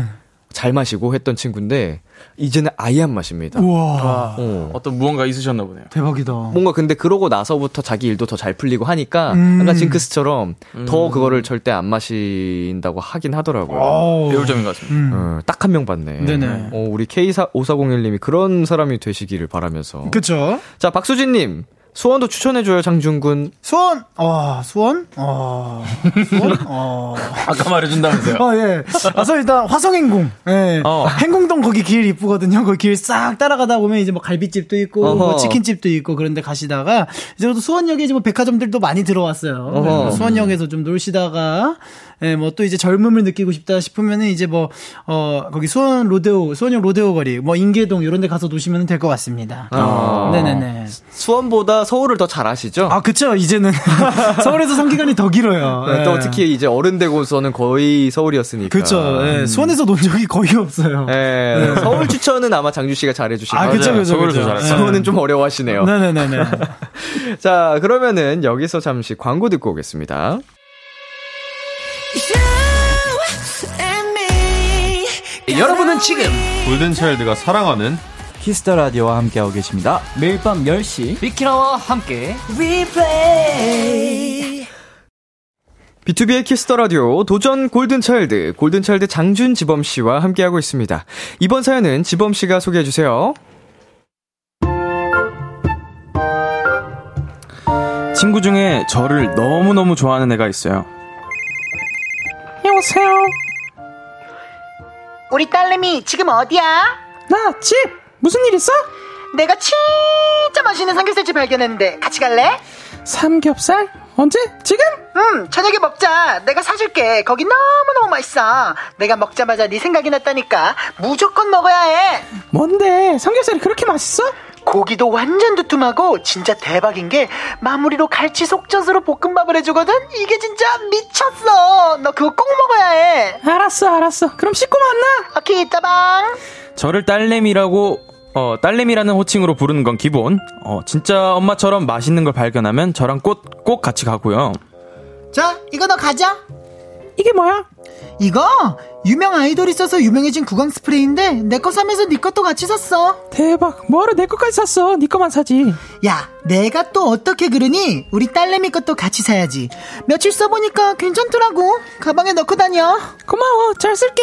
잘 마시고 했던 친구인데 이제는 아예 안 마십니다. 우와. 아, 어. 어떤 무언가 있으셨나 보네요. 대박이다. 뭔가 근데 그러고 나서부터 자기 일도 더 잘 풀리고 하니까 음. 약간 징크스처럼 더 그거를 절대 안 마신다고 하긴 하더라고요. 배울 점인 것 같습니다. 음. 어, 딱한 명 봤네. 네네. 어, 우리 K5401님이 그런 사람이 되시기를 바라면서. 그쵸. 자, 박수진님. 소원도 추천해줘요, 장준군. 수원, 어, 수원, 어, 수원, 어. 아까 말해준다면서요? 어, 예. 아, 저 일단 화성행궁. 예. 어. 행궁동 거기 길 이쁘거든요. 거기 길 싹 따라가다 보면 이제 뭐 갈비집도 있고, 뭐. 치킨집도 있고, 그런데 가시다가, 이제 또 수원역에 이제 뭐 백화점들도 많이 들어왔어요. 수원역에서 좀 놀시다가, 예, 뭐 또 이제 젊음을 느끼고 싶다 싶으면은 이제 뭐, 어, 거기 수원 로데오, 수원역 로데오 거리, 뭐 인계동 이런 데 가서 노시면 될 것 같습니다. 아. 네네네. 수원보다 서울을 더 잘 아시죠? 아, 그쵸. 이제는 서울에서 성기간이 더 길어요. 네, 또 예. 특히 이제 어른 되고서는 거의 서울이었으니까. 그쵸. 예, 수원에서 논 적이 거의 없어요. 예, 서울 추천은 아마 장주 씨가 잘해주실 아, 거예요. 그쵸, 그쵸. 서울을 그쵸. 더. 수원은 좀 어려워하시네요. 네네네네. 자, 그러면은 여기서 잠시 광고 듣고 오겠습니다. 여러분은 지금 골든차일드가 사랑하는 Kiss the Radio와 함께하고 계십니다. 매일 밤 10시 비키라와 함께 비투비의 Kiss the Radio 도전 골든 차일드 골든 차일드 장준 지범 씨와 함께하고 있습니다. 이번 사연은 지범 씨가 소개해 주세요. 친구 중에 저를 너무너무 좋아하는 애가 있어요. 여보세요? 우리 딸내미 지금 어디야? 나 집! 무슨 일 있어? 내가 진짜 맛있는 삼겹살집 발견했는데 같이 갈래? 삼겹살? 언제? 지금? 응 저녁에 먹자 내가 사줄게 거기 너무너무 맛있어 내가 먹자마자 네 생각이 났다니까 무조건 먹어야 해 뭔데? 삼겹살이 그렇게 맛있어? 고기도 완전 두툼하고 진짜 대박인 게 마무리로 갈치 속젓으로 볶음밥을 해주거든 이게 진짜 미쳤어 너 그거 꼭 먹어야 해 알았어, 알았어. 그럼 씻고 만나! 오케이 이따방 저를 딸내미라고 어, 딸내미라는 호칭으로 부르는 건 기본. 어, 진짜 엄마처럼 맛있는 걸 발견하면 저랑 꼭, 꼭 같이 가고요. 자, 이거 너 가져. 이게 뭐야? 이거 유명 아이돌이 써서 유명해진 구강 스프레이인데 내 거 사면서 네 것도 같이 샀어. 대박. 뭐하러 내 것까지 샀어? 네 거만 사지. 야, 내가 또 어떻게 그러니? 우리 딸내미 것도 같이 사야지. 며칠 써보니까 괜찮더라고. 가방에 넣고 다녀. 고마워. 잘 쓸게.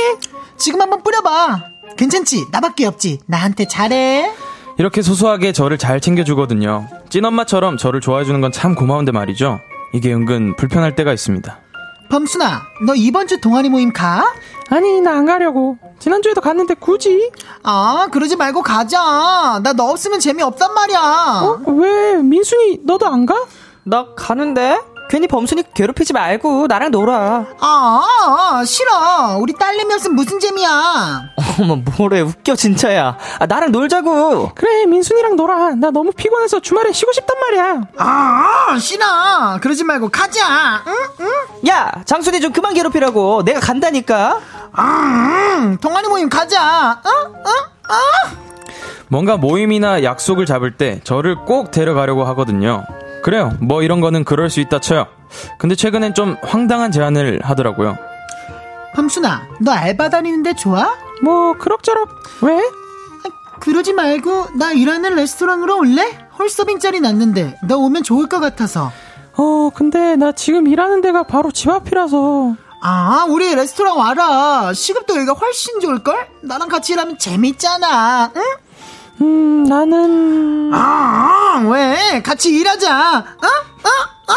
지금 한번 뿌려봐. 괜찮지? 나밖에 없지. 나한테 잘해. 이렇게 소소하게 저를 잘 챙겨주거든요. 찐엄마처럼 저를 좋아해주는 건 참 고마운데 말이죠. 이게 은근 불편할 때가 있습니다. 범순아, 너 이번 주 동아리 모임 가? 아니, 나 안 가려고. 지난주에도 갔는데 굳이? 아, 그러지 말고 가자. 나 너 없으면 재미없단 말이야. 어? 왜? 민순이, 너도 안 가? 나 가는데? 괜히 범순이 괴롭히지 말고 나랑 놀아. 아, 싫어. 우리 딸내미 없으면 무슨 재미야. 어머 뭐래 웃겨 진짜야. 아, 나랑 놀자고. 그래, 민순이랑 놀아. 나 너무 피곤해서 주말에 쉬고 싶단 말이야. 아, 싫어. 그러지 말고 가자. 응? 응? 야 장순이 좀 그만 괴롭히라고. 내가 간다니까. 아, 응. 동아리 모임 가자. 어? 어? 어? 뭔가 모임이나 약속을 잡을 때 저를 꼭 데려가려고 하거든요. 그래요. 뭐 이런 거는 그럴 수 있다 쳐요. 근데 최근엔 좀 황당한 제안을 하더라고요. 범순아, 너 알바 다니는데 좋아? 뭐 그럭저럭. 왜? 그러지 말고 나 일하는 레스토랑으로 올래? 홀서빙 자리 났는데 너 오면 좋을 것 같아서. 어, 근데 나 지금 일하는 데가 바로 집 앞이라서. 아, 우리 레스토랑 와라. 시급도 여기가 훨씬 좋을걸? 나랑 같이 일하면 재밌잖아. 응? 음, 나는. 아, 왜? 같이 일하자. 어? 어? 어?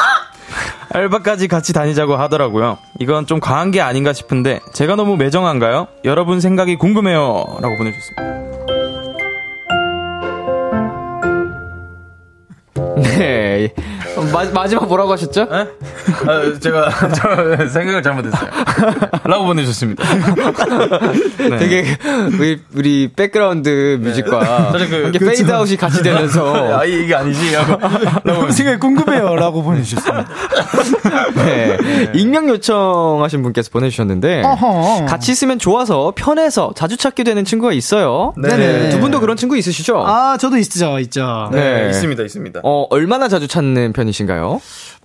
알바까지 같이 다니자고 하더라고요. 이건 좀 과한 게 아닌가 싶은데 제가 너무 매정한가요? 여러분 생각이 궁금해요. 라고 보내주셨습니다. 네. 마, 마지막 뭐라고 하셨죠? 아, 제가 저 생각을 잘못했어요. 라고 보내주셨습니다. 네. 되게 우리 우리 백그라운드 뮤직과 사실 그- 함께 그렇죠. 페이드아웃이 같이 되면서 아, 이게 아니지? 라고. 라고 생각이 궁금해요. 라고 보내주셨습니다. 네. 익명 요청하신 분께서 보내주셨는데 어허. 같이 있으면 좋아서 편해서 자주 찾게 되는 친구가 있어요. 네 네. 두 분도 그런 친구 있으시죠? 아, 저도 있죠, 있죠. 네. 있습니다, 있습니다. 어 얼마나 자주 찾는 편이신가요?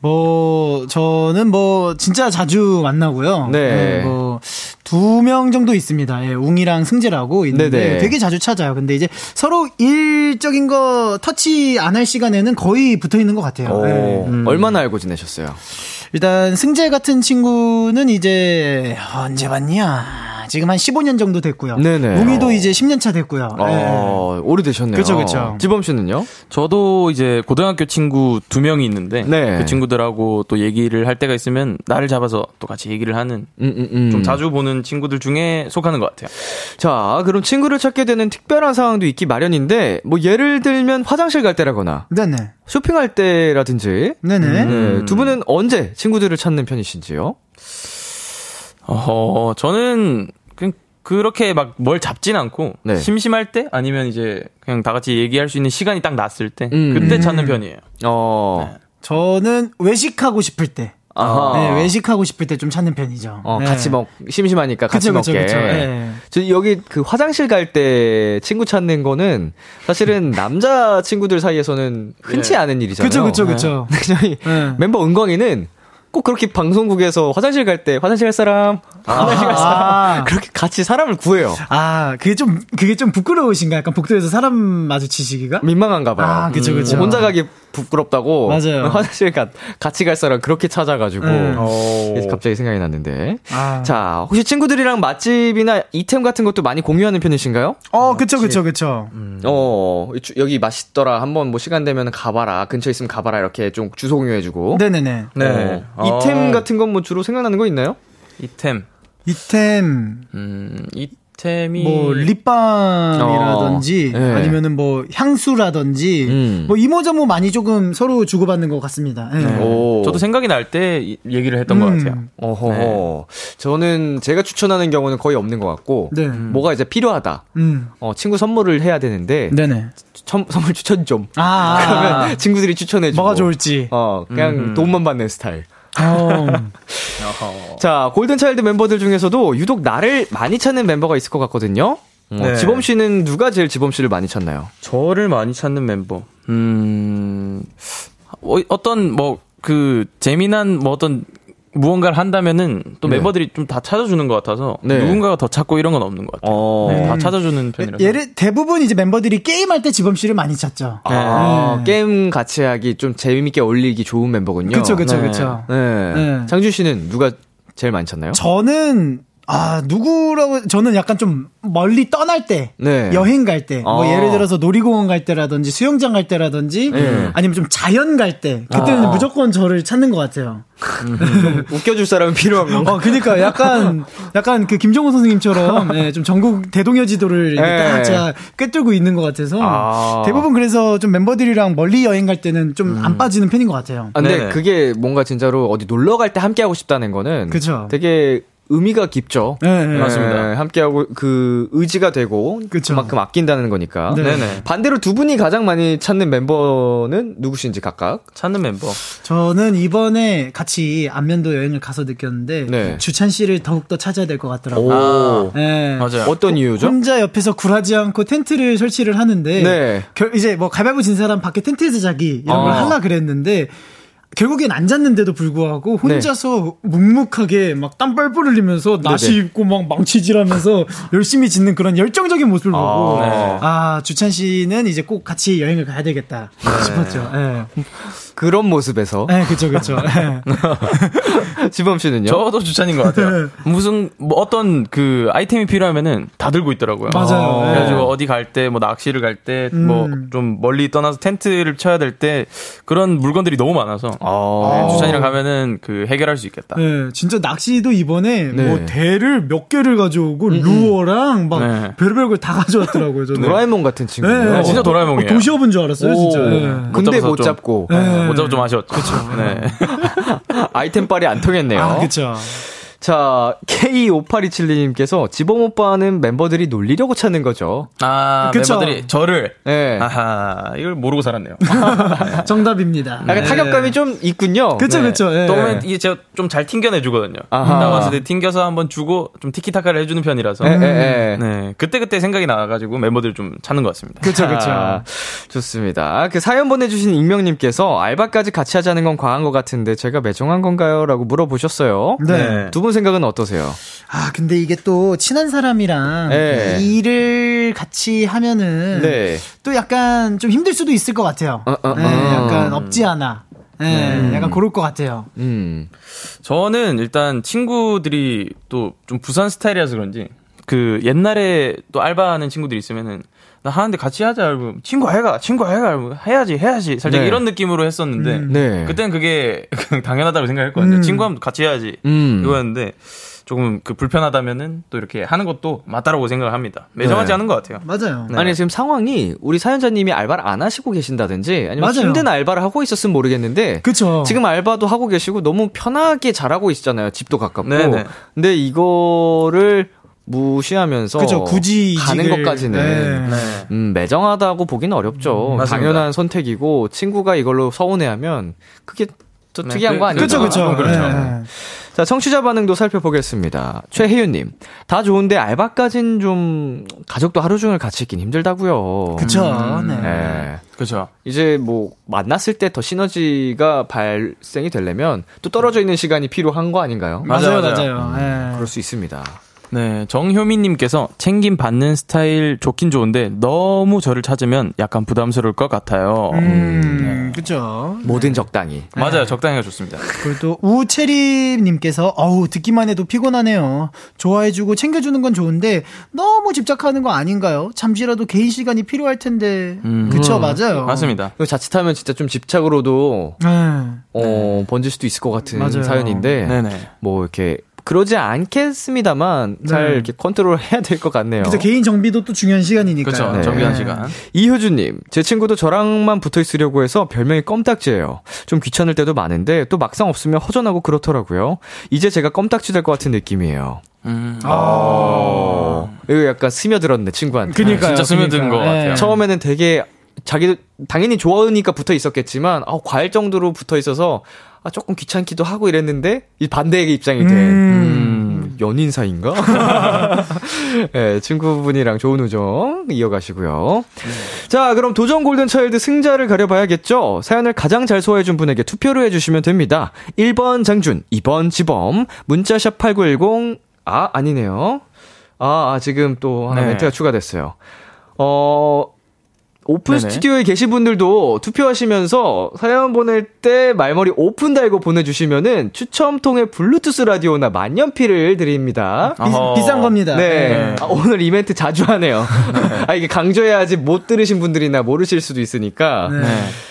뭐, 저는 뭐, 진짜 자주 만나고요. 네. 뭐, 두 명 정도 있습니다. 예, 웅이랑 승재라고 있는데 네네. 되게 자주 찾아요. 근데 이제 서로 일적인 거 터치 안 할 시간에는 거의 붙어 있는 것 같아요. 오, 예. 얼마나 알고 지내셨어요? 일단 승재 같은 친구는 이제 언제 봤냐? 지금 한 15년 정도 됐고요. 네네. 웅이도 이제 10년 차 됐고요. 예. 어, 오래되셨네요. 그쵸, 그쵸. 지범 씨는요? 저도 이제 고등학교 친구 두 명이 있는데 네. 그 친구들하고 또 얘기를 할 때가 있으면 나를 잡아서 또 같이 얘기를 하는 음, 음, 음. 좀 자주 보는 친구들 중에 속하는 것 같아요. 자, 그럼 친구를 찾게 되는 특별한 상황도 있기 마련인데, 뭐 예를 들면 화장실 갈 때라거나 네네. 쇼핑할 때라든지, 네네. 네, 두 분은 언제 친구들을 찾는 편이신지요? 어, 저는 그냥 그렇게 막 뭘 잡진 않고 네. 심심할 때 아니면 이제 그냥 다 같이 얘기할 수 있는 시간이 딱 났을 때 음. 그때 찾는 편이에요. 어, 저는 외식하고 싶을 때. 아하. 네, 외식하고 싶을 때 좀 찾는 편이죠. 어, 네. 같이 먹, 심심하니까 같이 그쵸, 그쵸, 먹게. 그쵸. 예. 저 여기 그 화장실 갈 때 친구 찾는 거는 사실은 남자 친구들 사이에서는 흔치 네. 않은 일이잖아요. 그쵸, 그쵸, 그쵸. 저희 네. 멤버 은광이는 꼭 그렇게 방송국에서 화장실 갈 때 화장실 갈 사람, 화장실 갈 사람 아. 그렇게 같이 사람을 구해요. 아, 그게 좀, 그게 좀 부끄러우신가? 약간 복도에서 사람 마주치시기가? 민망한가 봐요. 아, 그쵸, 그쵸. 혼자 가기 부끄럽다고. 맞아요. 화장실 가, 같이 갈 사람 그렇게 찾아가지고. 음. 그래서 갑자기 생각이 났는데. 아. 자, 혹시 친구들이랑 맛집이나 이템 같은 것도 많이 공유하는 편이신가요? 어, 그쵸, 그쵸, 그쵸. 어, 주- 여기 맛있더라. 한번 뭐 시간 되면 가봐라. 근처에 있으면 가봐라. 이렇게 좀 주소 공유해주고. 네네네. 네. 어, 이템 어. 같은 건 뭐 주로 생각나는 거 있나요? 이템. 이템, 음, 이템이 뭐, 립밤이라든지, 어, 네. 아니면은 뭐, 향수라든지, 음. 뭐, 이모저모 많이 조금 서로 주고받는 것 같습니다. 예. 네. 오. 저도 생각이 날 때 얘기를 했던 것 음. 같아요. 어허. 네. 저는 제가 추천하는 경우는 거의 없는 것 같고. 네. 뭐가 이제 필요하다. 음. 어, 친구 선물을 해야 되는데. 네네. 첨- 선물 추천 좀. 아, 아, 아. 그러면 친구들이 추천해주고. 뭐가 좋을지. 어, 그냥 음. 돈만 받는 스타일. 어. 자, 골든차일드 멤버들 중에서도 유독 나를 많이 찾는 멤버가 있을 것 같거든요. 어, 네. 지범 씨는 누가 제일 지범 씨를 많이 찾나요? 저를 많이 찾는 멤버. 음, 어, 어떤 뭐 그 재미난 뭐 어떤 무언가를 한다면은 또 네. 멤버들이 좀 다 찾아주는 것 같아서 네. 누군가가 더 찾고 이런 건 없는 것 같아요. 어. 네, 다 찾아주는 편이라서. 예를, 대부분 이제 멤버들이 게임할 때 지범 씨를 많이 찾죠. 아, 네. 게임 같이 하기 좀 재밌게 어울리기 좋은 멤버군요. 그쵸, 그쵸, 네. 그쵸. 네. 네. 장준 씨는 누가 제일 많이 찾나요? 저는 아 누구라고 저는 약간 좀 멀리 떠날 때 네. 여행 갈 때 뭐 아. 예를 들어서 놀이공원 갈 때라든지 수영장 갈 때라든지 네. 아니면 좀 자연 갈 때 그때는 아. 무조건 저를 찾는 것 같아요. 웃겨줄 사람은 필요한 건가? 어 그니까 약간 약간 그 김정호 선생님처럼 예, 좀 전국 대동여 지도를 이렇게 네. 딱 제가 꿰뚫고 있는 것 같아서 아. 대부분 그래서 좀 멤버들이랑 멀리 여행 갈 때는 좀안 빠지는 편인 것 같아요. 아, 근데. 그게 뭔가 진짜로 어디 놀러 갈 때 함께 하고 싶다는 거는 그쵸. 되게 의미가 깊죠. 네, 네. 맞습니다. 함께하고 그 의지가 되고 그쵸. 그만큼 아낀다는 거니까. 네. 네네. 반대로 두 분이 가장 많이 찾는 멤버는 누구신지 각각? 찾는 멤버. 저는 이번에 같이 안면도 여행을 가서 느꼈는데 네. 주찬 씨를 더욱 더 찾아야 될 것 같더라고요. 오. 네. 맞아요. 어떤 이유죠? 혼자 옆에서 굴하지 않고 텐트를 설치를 하는데 네. 결- 이제 뭐 가위바위보 진 사람 밖에 텐트에서 자기 이런 걸 어. 하려 그랬는데 결국엔 안 잤는데도 불구하고 네. 혼자서 묵묵하게 막 땀 뻘뻘 흘리면서 나시 네네. 입고 막 망치질하면서 열심히 짓는 그런 열정적인 모습을 보고 네. 아 주찬 씨는 이제 꼭 같이 여행을 가야 되겠다 싶었죠. 예. 그런 모습에서. 네, 그쵸, 그쵸. 네. 지범 씨는요? 저도 주찬인 것 같아요. 무슨 뭐 어떤 그 아이템이 필요하면은 다 들고 있더라고요. 맞아요. 네. 그래가지고 어디 갈 때 뭐 낚시를 갈때뭐 음. 좀 멀리 떠나서 텐트를 쳐야 될 때 그런 물건들이 너무 많아서 어. 네, 주찬이랑 가면은 그 해결할 수 있겠다. 네, 진짜 낚시도 이번에 네. 뭐 대를 몇 개를 가져오고 루어랑 막 네. 별별 걸 다 가져왔더라고요. 저는. 도라에몽 같은 친구예요. 네, 진짜 도라에몽이에요. 도시업인 줄 알았어요, 진짜. 오. 네. 근데 못 좀- 잡고 네. 못 잡아 좀 아쉬웠죠. 네. 아이템 빨이 안 통했네요. 아, 그쵸. 자, K5827님께서 지범 오빠는 멤버들이 놀리려고 찾는 거죠. 아, 그쵸. 멤버들이 저를 네. 아하 이걸 모르고 살았네요. 정답입니다. 약간 타격감이 좀 있군요. 그쵸, 네. 그쵸. 예. 또 보면 이게 제가 좀 잘 튕겨내 주거든요. 아하. 나왔을 때 튕겨서 한번 주고 좀 티키타카를 해주는 편이라서. 예, 예, 예. 네 그때 그때 생각이 나가지고 멤버들 좀 찾는 것 같습니다. 그쵸, 그쵸. 아, 좋습니다. 그 사연 보내주신 익명님께서 알바까지 같이 하자는 건 과한 것 같은데 제가 매정한 건가요? 라고 물어보셨어요. 네. 두분 생각은 어떠세요? 아, 근데 이게 또 친한 사람이랑 네. 일을 같이 하면은 네. 또 약간 좀 힘들 수도 있을 것 같아요. 어, 어, 네, 어. 약간 없지 않아. 네, 약간 그럴 것 같아요. 음. 저는 일단 친구들이 또 좀 부산 스타일이라서 그런지 그 옛날에 또 알바하는 친구들이 있으면은 나 하는데 같이 하자 이러면 친구 해가 친구 해가 이러면 해야지 해야지 살짝 네. 이런 느낌으로 했었는데 네. 그때는 그게 당연하다고 생각했거든요. 음. 친구하면 같이 해야지 음. 이거였는데 조금 그 불편하다면은 또 이렇게 하는 것도 맞다라고 생각을 합니다. 매정하지 네. 않은 것 같아요. 맞아요. 네. 아니 지금 상황이 우리 사연자님이 알바를 안 하시고 계신다든지 아니면 맞아요. 힘든 알바를 하고 있었으면 모르겠는데 그쵸. 지금 알바도 하고 계시고 너무 편하게 잘하고 있잖아요. 집도 가깝고. 네네. 근데 이거를 무시하면서 그쵸, 굳이 가는 이직을- 것까지는 네. 네. 음, 매정하다고 보기는 어렵죠. 음. 당연한 선택이고 친구가 이걸로 서운해하면 그게 또 네, 특이한 그- 거 아닌가? 그쵸, 그쵸. 그렇죠. 네. 자, 청취자 반응도 살펴보겠습니다. 최혜윤님, 다 좋은데 알바까진 좀 가족도 하루 종일 같이 있긴 힘들다고요. 그쵸. 네. 네. 그렇죠. 이제 뭐 만났을 때 더 시너지가 발생이 되려면 또 떨어져 있는 시간이 필요한 거 아닌가요? 맞아요, 맞아요. 맞아요. 네. 그럴 수 있습니다. 네, 정효민님께서 챙김 받는 스타일 좋긴 좋은데 너무 저를 찾으면 약간 부담스러울 것 같아요. 음, 그쵸. 뭐든 적당히. 맞아요, 적당히가 좋습니다. 그리고 또 우체리님께서 어우 듣기만 해도 피곤하네요. 좋아해주고 챙겨주는 건 좋은데 너무 집착하는 거 아닌가요? 잠시라도 개인 시간이 필요할 텐데. 음. 그쵸 맞아요. 맞습니다. 이거 자칫하면 진짜 좀 집착으로도 네. 어, 번질 수도 있을 것 같은 맞아요. 사연인데 네네. 뭐 이렇게 그러지 않겠습니다만 잘 네. 이렇게 컨트롤 해야 될 것 같네요. 그쵸 개인 정비도 또 중요한 시간이니까요. 그렇죠. 네. 정비한 시간. 이효주님, 제 친구도 저랑만 붙어 있으려고 해서 별명이 껌딱지예요. 좀 귀찮을 때도 많은데 또 막상 없으면 허전하고 그렇더라고요. 이제 제가 껌딱지 될 것 같은 느낌이에요. 음. 어. 이거 약간 스며들었네 친구한테. 그니까요. 진짜 스며든 그러니까. 것 같아요. 네. 처음에는 되게 자기도 당연히 좋아하니까 붙어 있었겠지만 아, 과할 정도로 붙어 있어서 아, 조금 귀찮기도 하고 이랬는데 이 반대의 입장이 돼. 음, 연인 사이인가? 네, 친구분이랑 좋은 우정 이어가시고요. 자, 그럼 도전 골든 차일드 승자를 가려봐야겠죠? 사연을 가장 잘 소화해준 분에게 투표를 해주시면 됩니다. 1번 장준, 2번 지범, 문자샵 8910, 아, 아니네요. 아, 아, 지금 또 하나 네. 멘트가 추가됐어요. 어, 오픈 네네. 스튜디오에 계신 분들도 투표하시면서 사연 보낼 때 말머리 오픈 달고 보내주시면은 추첨 통해 블루투스 라디오나 만년필을 드립니다. 비. 비싼 겁니다. 네. 아, 오늘 이벤트 자주 하네요. 아, 이게 강조해야지 못 들으신 분들이나 모르실 수도 있으니까. 네. 네.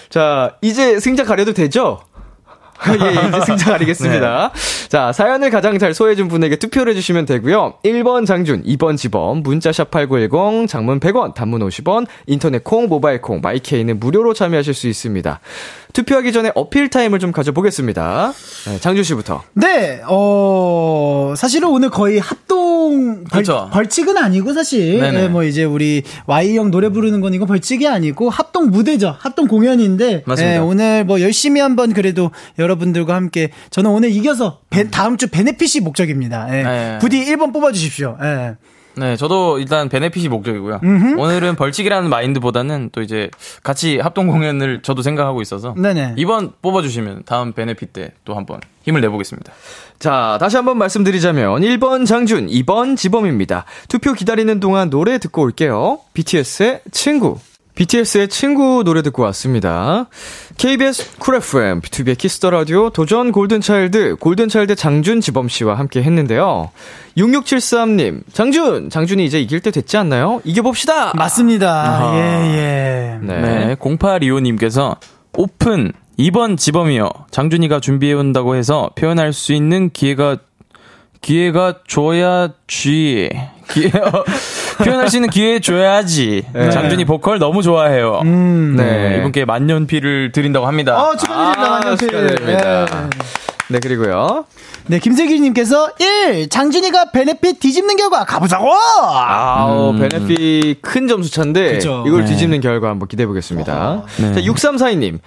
자, 이제 승자 가려도 되죠? 예, 이제 승자 가리겠습니다. 자, 사연을 가장 잘 소화해준 분에게 투표를 해주시면 되고요. 1번 장준, 2번 지범, 문자샵 8910, 장문 100원, 단문 50원, 인터넷 콩, 모바일 콩, 마이케이는 무료로 참여하실 수 있습니다. 투표하기 전에 어필 타임을 좀 가져보겠습니다. 네, 장준 씨부터. 네, 어, 사실은 오늘 거의 합동 벌, 그렇죠. 벌칙은 아니고 사실 네네. 네, 뭐 이제 우리 Y 형 노래 부르는 건 이거 벌칙이 아니고 합동 무대죠. 합동 공연인데 맞습니다. 네, 오늘 뭐 열심히 한번 그래도 여러분들과 함께 저는 오늘 이겨서 베- 다음 주 베네핏이 목적입니다. 예. 네. 부디 1번 뽑아 주십시오. 예. 네, 저도 일단 베네핏이 목적이고요. 오늘은 벌칙이라는 마인드보다는 또 이제 같이 합동 공연을 저도 생각하고 있어서 네네. 이번 뽑아주시면 다음 베네핏 때 또 한번 힘을 내보겠습니다. 자, 다시 한번 말씀드리자면 1번 장준, 2번 지범입니다. 투표 기다리는 동안 노래 듣고 올게요. BTS의 친구. BTS의 친구 노래 듣고 왔습니다. KBS 쿨 FM, BTOB의 키스 더 라디오, 도전 골든차일드, 골든차일드 장준 지범 씨와 함께 했는데요. 6673님, 장준! 장준이 이제 이길 때 됐지 않나요? 이겨봅시다! 맞습니다. 예, 예. 네. 네, 0825님께서 오픈 2번 지범이요. 장준이가 준비해온다고 해서 표현할 수 있는 기회가, 기회가 줘야지. 기회, 어, 표현할 수 있는 기회 줘야지. 네. 장준이 보컬 너무 좋아해요. 음. 네, 이분께 만년필을 드린다고 합니다. 어, 축하드립니다. 아, 만년필. 축하드립니다. 예. 네, 그리고요. 네, 김세길님께서 1. 장준이가 베네핏 뒤집는 결과 가보자고! 아우, 베네핏 큰 점수 차인데, 그죠. 이걸 네. 뒤집는 결과 한번 기대해보겠습니다. 네. 자, 6342님,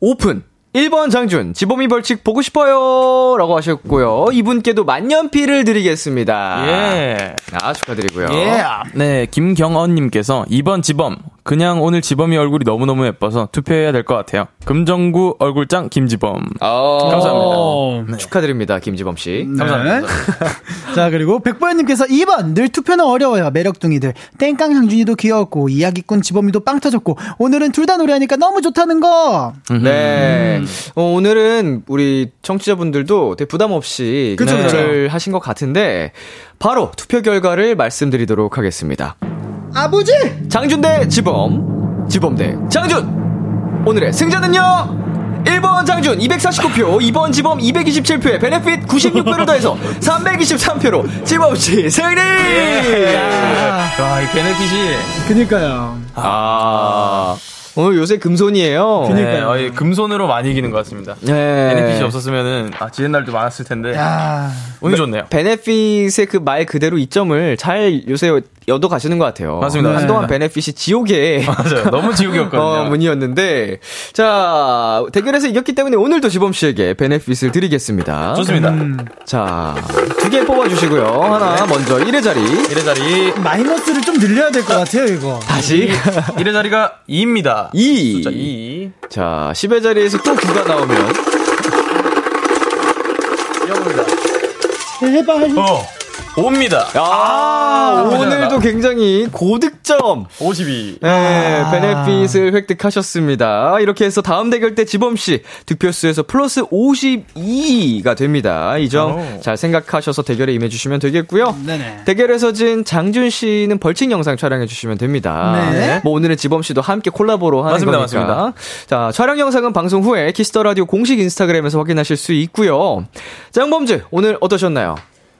오픈! 1번 장준, 지범이 벌칙 보고 싶어요! 라고 하셨고요. 이분께도 만년필을 드리겠습니다. 예. 아, 축하드리고요. 예. 네, 김경언님께서 2번 지범. 그냥 오늘 지범이 얼굴이 너무너무 예뻐서 투표해야 될 것 같아요. 금정구 얼굴장 김지범. 아, 감사합니다. 축하드립니다, 김지범 씨. 감사합니다. 자, 그리고 백보현님께서 2번, 늘 투표는 어려워요. 매력둥이들. 땡깡 향준이도 귀여웠고, 이야기꾼 지범이도 빵 터졌고, 오늘은 둘 다 노래하니까 너무 좋다는 거! 네. 어, 오늘은 우리 청취자분들도 되게 부담 없이 그쵸, 투표를 하신 것 같은데, 바로 투표 결과를 말씀드리도록 하겠습니다. 아버지! 장준 대 지범, 지범 대 장준! 오늘의 승자는요! 1번 장준 249표, 2번 지범 227표에 베네핏 96표를 더해서 323표로 지범씨 승리! 와, 이 베네핏이. 그니까요. 아, 오늘 요새 금손이에요. 네, 어, 이 금손으로 많이 이기는 것 같습니다. 네. 베네핏이 없었으면은, 아, 지는 날도 많았을 텐데. 야 운이 좋네요. 베네핏의 그 말 그대로 이점을 잘 요새 여도 가시는 것 같아요. 맞습니다. 네. 한동안. 베네핏이 지옥의 맞아요. 너무 지옥이었거든요. 어, 문이었는데 자 대결에서 이겼기 때문에 오늘도 지범 씨에게 베네핏을 드리겠습니다. 좋습니다. 음. 자두 개 뽑아주시고요. 하나 먼저 1의 자리 1의 자리. 마이너스를 좀 늘려야 될 것 같아요, 이거. 다시 1의 자리가 2입니다. 2. 숫자 2. 자 10의 자리에서 또 9가 나오면 제발. 어, 5입니다. 아, 오늘도 굉장히 고득점 52. 네, benefit을 획득하셨습니다. 이렇게 해서 다음 대결 때 지범 씨 득표수에서 플러스 52가 됩니다. 이점 오. 잘 생각하셔서 대결에 임해 주시면 되겠고요. 네네. 대결에서 진 장준 씨는 벌칙 영상 촬영해 주시면 됩니다. 네. 뭐 오늘은 지범 씨도 함께 콜라보로 하는 맞습니다, 거니까. 맞습니다. 자, 촬영 영상은 방송 후에 키스 더 라디오 공식 인스타그램에서 확인하실 수 있고요. 짱범즈, 오늘 어떠셨나요?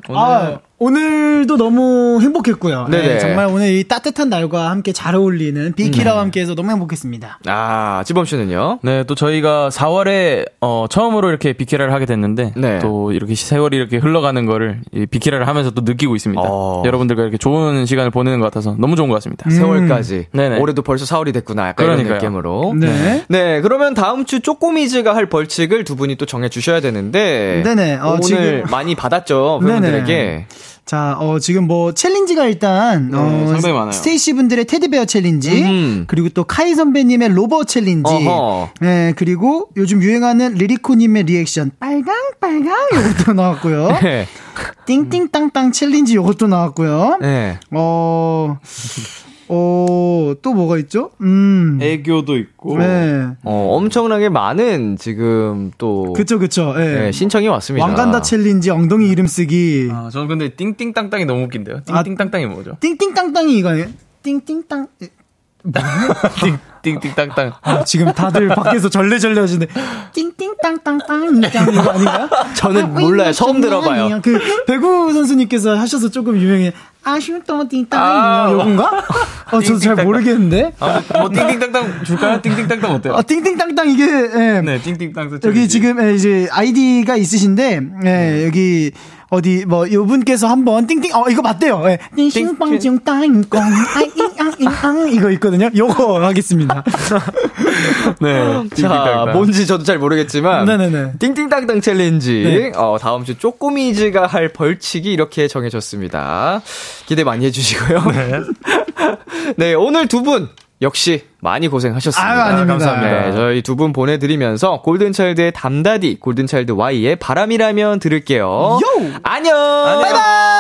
아, 오늘도 너무 행복했고요. 네네. 네, 정말 오늘 이 따뜻한 날과 함께 잘 어울리는 비키라와 함께해서 너무 행복했습니다. 아, 지범 씨는요? 네, 또 저희가 4월에 어, 처음으로 이렇게 비키라를 하게 됐는데 네. 또 이렇게 세월이 이렇게 흘러가는 거를 이 비키라를 하면서 또 느끼고 있습니다. 어. 여러분들과 이렇게 좋은 시간을 보내는 것 같아서 너무 좋은 것 같습니다. 세월까지. 네네. 올해도 벌써 4월이 됐구나. 약간 이런 그러니까요. 느낌으로. 네. 네, 그러면 다음 주 쪼꼬미즈가 할 벌칙을 두 분이 또 정해 주셔야 되는데. 네네, 어, 오늘 지금- 많이 받았죠, 네네. 팬분들에게. 자, 어, 지금 뭐, challenge가 일단, 어, 상당히 많아요. 스테이시 분들의 테디베어 challenge, 음. 그리고 또 카이 선배님의 로버 challenge, 어허. 네, 그리고 요즘 유행하는 리리코님의 리액션, 빨강, 빨강, 요것도 나왔고요. 네. 띵띵땅땅 challenge 요것도 나왔고요. 네. 어, 어, 또 뭐가 있죠? 음. 애교도 있고. 네. 어, 엄청나게 많은 지금 또. 그쵸, 그쵸. 예. 네, 신청이 왔습니다. 왕간다 challenge 엉덩이 이름 쓰기. 아, 저는 근데 띵띵땅땅이 너무 웃긴데요. 아, 띵띵땅땅이 뭐죠? 띵띵땅땅이 이거예요. 띵띵땅. 띵띵땅땅. 아, 지금 다들 밖에서 절레절레 하시는데 띵띵땅땅땅 짱 이거 아닌가요? 저는 몰라요. 처음 들어봐요. 그 배구 선수님께서 하셔서 조금 유명해. 아슈토 띵땅 아, 요건가? 어, 저도 잘. 모르겠는데. 아, 뭐 띵띵땅땅 줄까요? 띵띵땅땅 어때요? 아, 띵띵땅땅 이게 예. 네, 띵띵땅땅. 여기 지금 예, 이제 아이디가 있으신데 예, 여기 어디 뭐 요분께서 한번 띵띵 어 이거 맞대요. 예. 띵빵띵땅꽁 아잉앙잉앙 이거 있거든요. 요거 하겠습니다. 네. 자, 띵띵땅땅. 뭔지 저도 잘 모르겠지만. 네네네. 띵띵땅땅 challenge. 네. 어, 다음 주 쪼꼬미즈가 할 벌칙이 이렇게 정해졌습니다. 기대 많이 해 주시고요. 네. 오늘 두 분. 역시 많이 고생하셨습니다. 아유. 감사합니다. 네, 저희 두 분 보내드리면서 골든차일드의 담다디, 골든차일드 Y의 바람이라면 들을게요. 요! 안녕! 바이바이!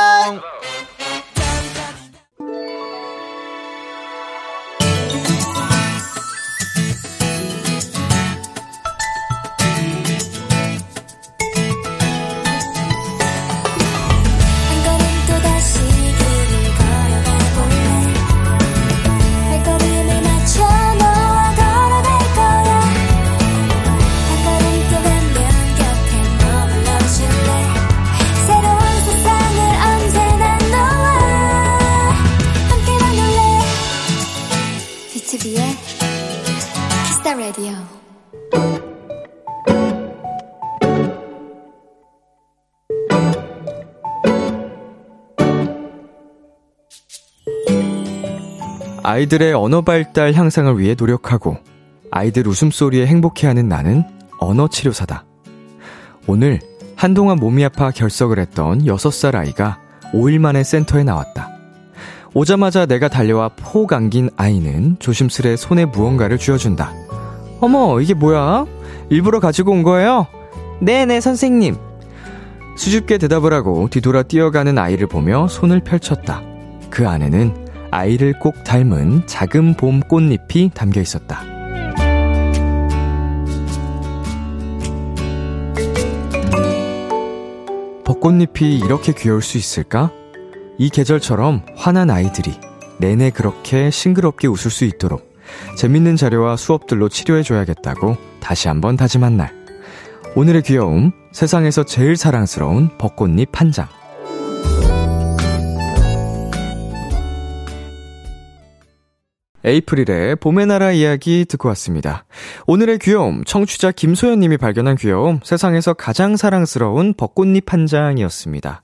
아이들의 언어 발달 향상을 위해 노력하고 아이들 웃음소리에 행복해하는 나는 언어 치료사다. 오늘 한동안 몸이 아파 결석을 했던 6살 아이가 5일 만에 센터에 나왔다. 오자마자 내가 달려와 폭 안긴 아이는 조심스레 손에 무언가를 쥐어준다. 어머, 이게 뭐야? 일부러 가지고 온 거예요? 네네, 선생님. 수줍게 대답을 하고 뒤돌아 뛰어가는 아이를 보며 손을 펼쳤다. 그 안에는 아이를 꼭 닮은 작은 봄 꽃잎이 담겨 있었다. 벚꽃잎이 이렇게 귀여울 수 있을까? 이 계절처럼 화난 아이들이 내내 그렇게 싱그럽게 웃을 수 있도록 재밌는 자료와 수업들로 치료해줘야겠다고 다시 한번 다짐한 날. 오늘의 귀여움, 세상에서 제일 사랑스러운 벚꽃잎 한 장. 에이프릴의 봄의 나라 이야기 듣고 왔습니다. 오늘의 귀여움, 청취자 김소연님이 발견한 귀여움, 세상에서 가장 사랑스러운 벚꽃잎 한 장이었습니다.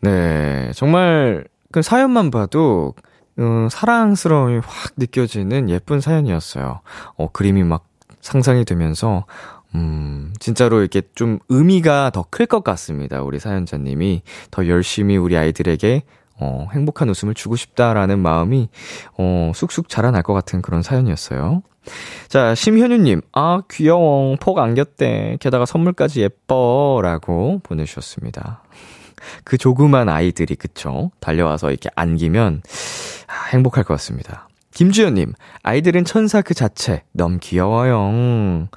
네, 정말 그 사연만 봐도 음, 사랑스러움이 확 느껴지는 예쁜 사연이었어요. 어, 그림이 막 상상이 되면서 음, 진짜로 이렇게 좀 의미가 더 클 것 같습니다. 우리 사연자님이 더 열심히 우리 아이들에게 어, 행복한 웃음을 주고 싶다라는 마음이, 어, 쑥쑥 자라날 것 같은 그런 사연이었어요. 자, 심현유님, 아, 귀여워. 폭 안겼대. 게다가 선물까지 예뻐. 라고 보내주셨습니다. 그 조그만 아이들이, 그쵸? 달려와서 이렇게 안기면, 아, 행복할 것 같습니다. 김주연님, 아이들은 천사 그 자체. 너무 귀여워요.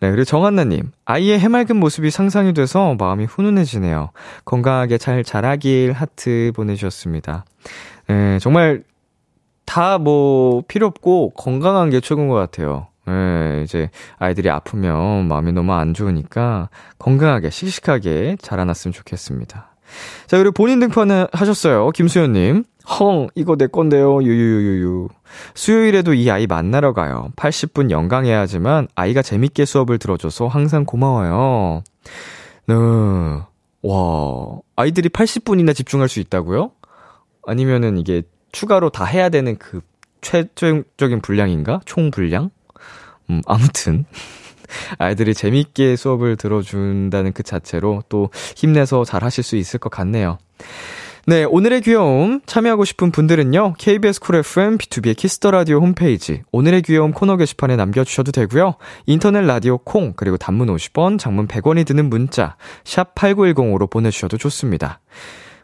네, 그리고 정한나님, 아이의 해맑은 모습이 상상이 돼서 마음이 훈훈해지네요. 건강하게 잘 자라길 하트 보내주셨습니다. 네, 정말 다 뭐 필요 없고 건강한 게 최고인 것 같아요. 네, 이제 아이들이 아프면 마음이 너무 안 좋으니까 건강하게 씩씩하게 자라났으면 좋겠습니다. 자, 그리고 본인 등판 하셨어요. 김수현님. 헝, 이거 내 건데요. 유유유유. 수요일에도 이 아이 만나러 가요. 80분 연강해야 하지만 아이가 재밌게 수업을 들어줘서 항상 고마워요. 네. 와, 아이들이 80분이나 집중할 수 있다고요? 아니면은 이게 추가로 다 해야 되는 그 최종적인 분량인가? 총 분량? 음, 아무튼. 아이들이 재밌게 수업을 들어준다는 그 자체로 또 힘내서 잘 하실 수 있을 것 같네요. 네, 오늘의 귀여움 참여하고 싶은 분들은요. KBS 쿨 FM BTOB의 키스 더 라디오 홈페이지 오늘의 귀여움 코너 게시판에 남겨 주셔도 되고요. 인터넷 라디오 콩 그리고 단문 50원, 장문 100원이 드는 문자 샵 8910으로 보내 주셔도 좋습니다.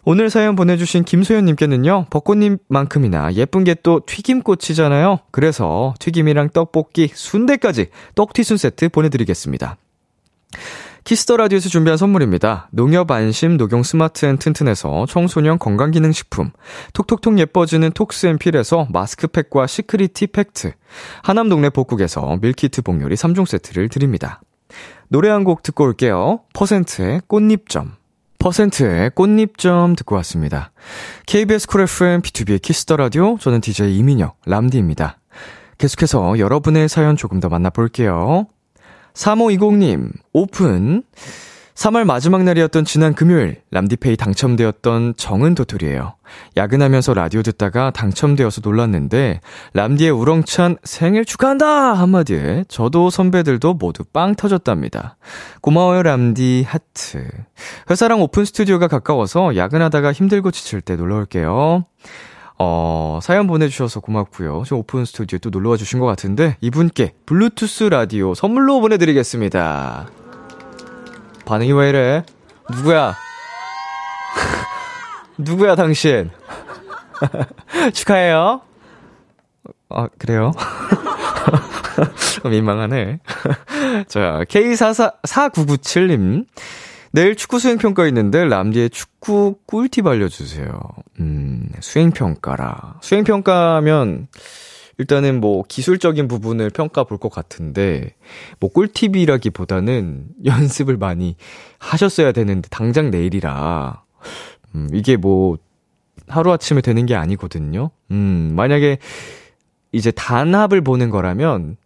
오늘 사연 보내주신 김소연님께는요, 벚꽃잎만큼이나 예쁜 게 또 튀김꽃이잖아요. 그래서 튀김이랑 떡볶이, 순대까지 떡튀순 세트 보내드리겠습니다. 키스 더 라디오에서 준비한 선물입니다. 농협 안심 녹용 스마트 앤 튼튼에서 청소년 건강기능식품, 톡톡톡 예뻐지는 톡스 앤 필에서 마스크팩과 시크릿 티 팩트, 하남 동네 복국에서 밀키트 복요리 3종 세트를 드립니다. 노래 한 곡 듣고 올게요. 퍼센트의 꽃잎점. 퍼센트의 꽃잎점 듣고 왔습니다. KBS 쿨 FM BTOB의 키스 더 라디오 저는 DJ 이민혁 람디입니다. 계속해서 여러분의 사연 조금 더 만나볼게요. 3520님, 오픈. 3월 마지막 날이었던 지난 금요일, 람디페이 당첨되었던 정은 도토리예요. 야근하면서 라디오 듣다가 당첨되어서 놀랐는데, 람디의 우렁찬 생일 축하한다! 한마디에 저도 선배들도 모두 빵 터졌답니다. 고마워요, 람디, 하트. 회사랑 오픈 스튜디오가 가까워서 야근하다가 힘들고 지칠 때 놀러 올게요. 어, 사연 보내주셔서 고맙고요. 저 오픈 스튜디오 또 놀러와 주신 것 같은데, 이분께 블루투스 라디오 선물로 보내드리겠습니다. 반응이 왜 이래? 누구야? 누구야, 당신? 축하해요. 아, 그래요? 민망하네. 자, K44997님. 내일 축구 수행평가 있는데, 람디의 축구 꿀팁 알려주세요. 음, 수행평가라. 수행평가면, 일단은 뭐 기술적인 부분을 평가 볼 것 같은데, 뭐 꿀팁이라기보다는 연습을 많이 하셨어야 되는데, 당장 내일이라, 음, 이게 뭐, 하루아침에 되는 게 아니거든요. 음, 만약에 이제 단합을 보는 거라면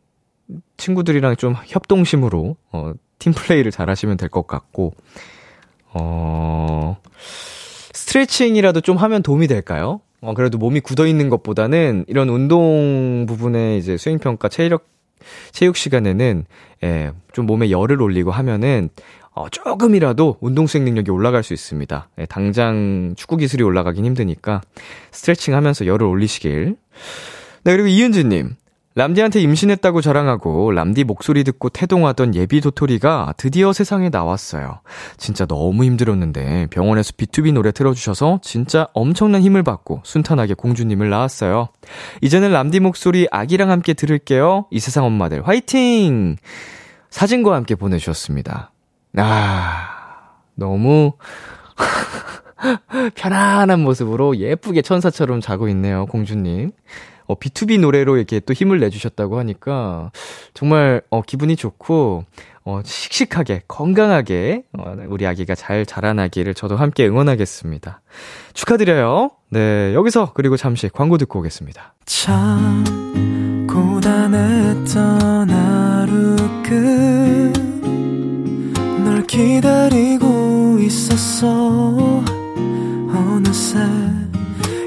친구들이랑 좀 협동심으로 어, 팀플레이를 잘 하시면 될 것 같고 어 스트레칭이라도 좀 하면 도움이 될까요? 어 그래도 몸이 굳어 있는 것보다는 이런 운동 부분에 이제 수행 평가 체력 체육 시간에는 예, 좀 몸에 열을 올리고 하면은 어, 조금이라도 운동 수행 능력이 올라갈 수 있습니다. 예, 당장 축구 기술이 올라가긴 힘드니까 스트레칭 하면서 열을 올리시길. 네, 그리고 이은지님. 람디한테 임신했다고 자랑하고 람디 목소리 듣고 태동하던 예비 도토리가 드디어 세상에 나왔어요. 진짜 너무 힘들었는데 병원에서 B2B 노래 틀어주셔서 진짜 엄청난 힘을 받고 순탄하게 공주님을 낳았어요. 이제는 람디 목소리 아기랑 함께 들을게요. 이 세상 엄마들 화이팅! 사진과 함께 보내주셨습니다. 아, 너무 편안한 모습으로 예쁘게 천사처럼 자고 있네요, 공주님. 어, B2B 노래로 이렇게 또 힘을 내주셨다고 하니까 정말 어, 기분이 좋고 어, 씩씩하게 건강하게 어, 우리 아기가 잘 자라나기를 저도 함께 응원하겠습니다. 축하드려요. 네, 여기서 그리고 잠시 광고 듣고 오겠습니다. 참 고단했던 하루 끝널 기다리고 있었어 어느새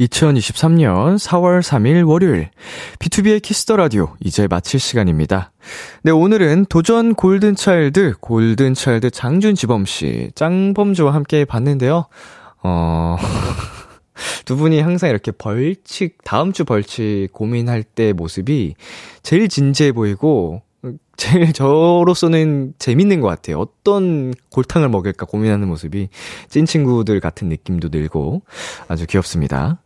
2023년 4월 3일 월요일 B2B의 키스터 라디오 이제 마칠 시간입니다. 네, 오늘은 도전 골든 차일드 골든 차일드 장준 지범 씨, 짱범즈와 함께 봤는데요. 어 두 분이 항상 이렇게 벌칙 다음 주 벌칙 고민할 때 모습이 제일 진지해 보이고 제일 저로서는 재밌는 것 같아요. 어떤 골탕을 먹을까 고민하는 모습이 찐 친구들 같은 느낌도 들고 아주 귀엽습니다.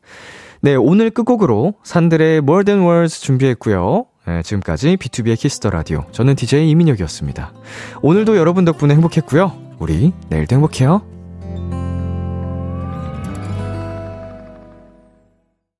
네, 오늘 끝곡으로 산들의 More Than Words 준비했고요. 네, 지금까지 B2B의 키스터 라디오. 저는 DJ 이민혁이었습니다. 오늘도 여러분 덕분에 행복했고요. 우리 내일도 행복해요.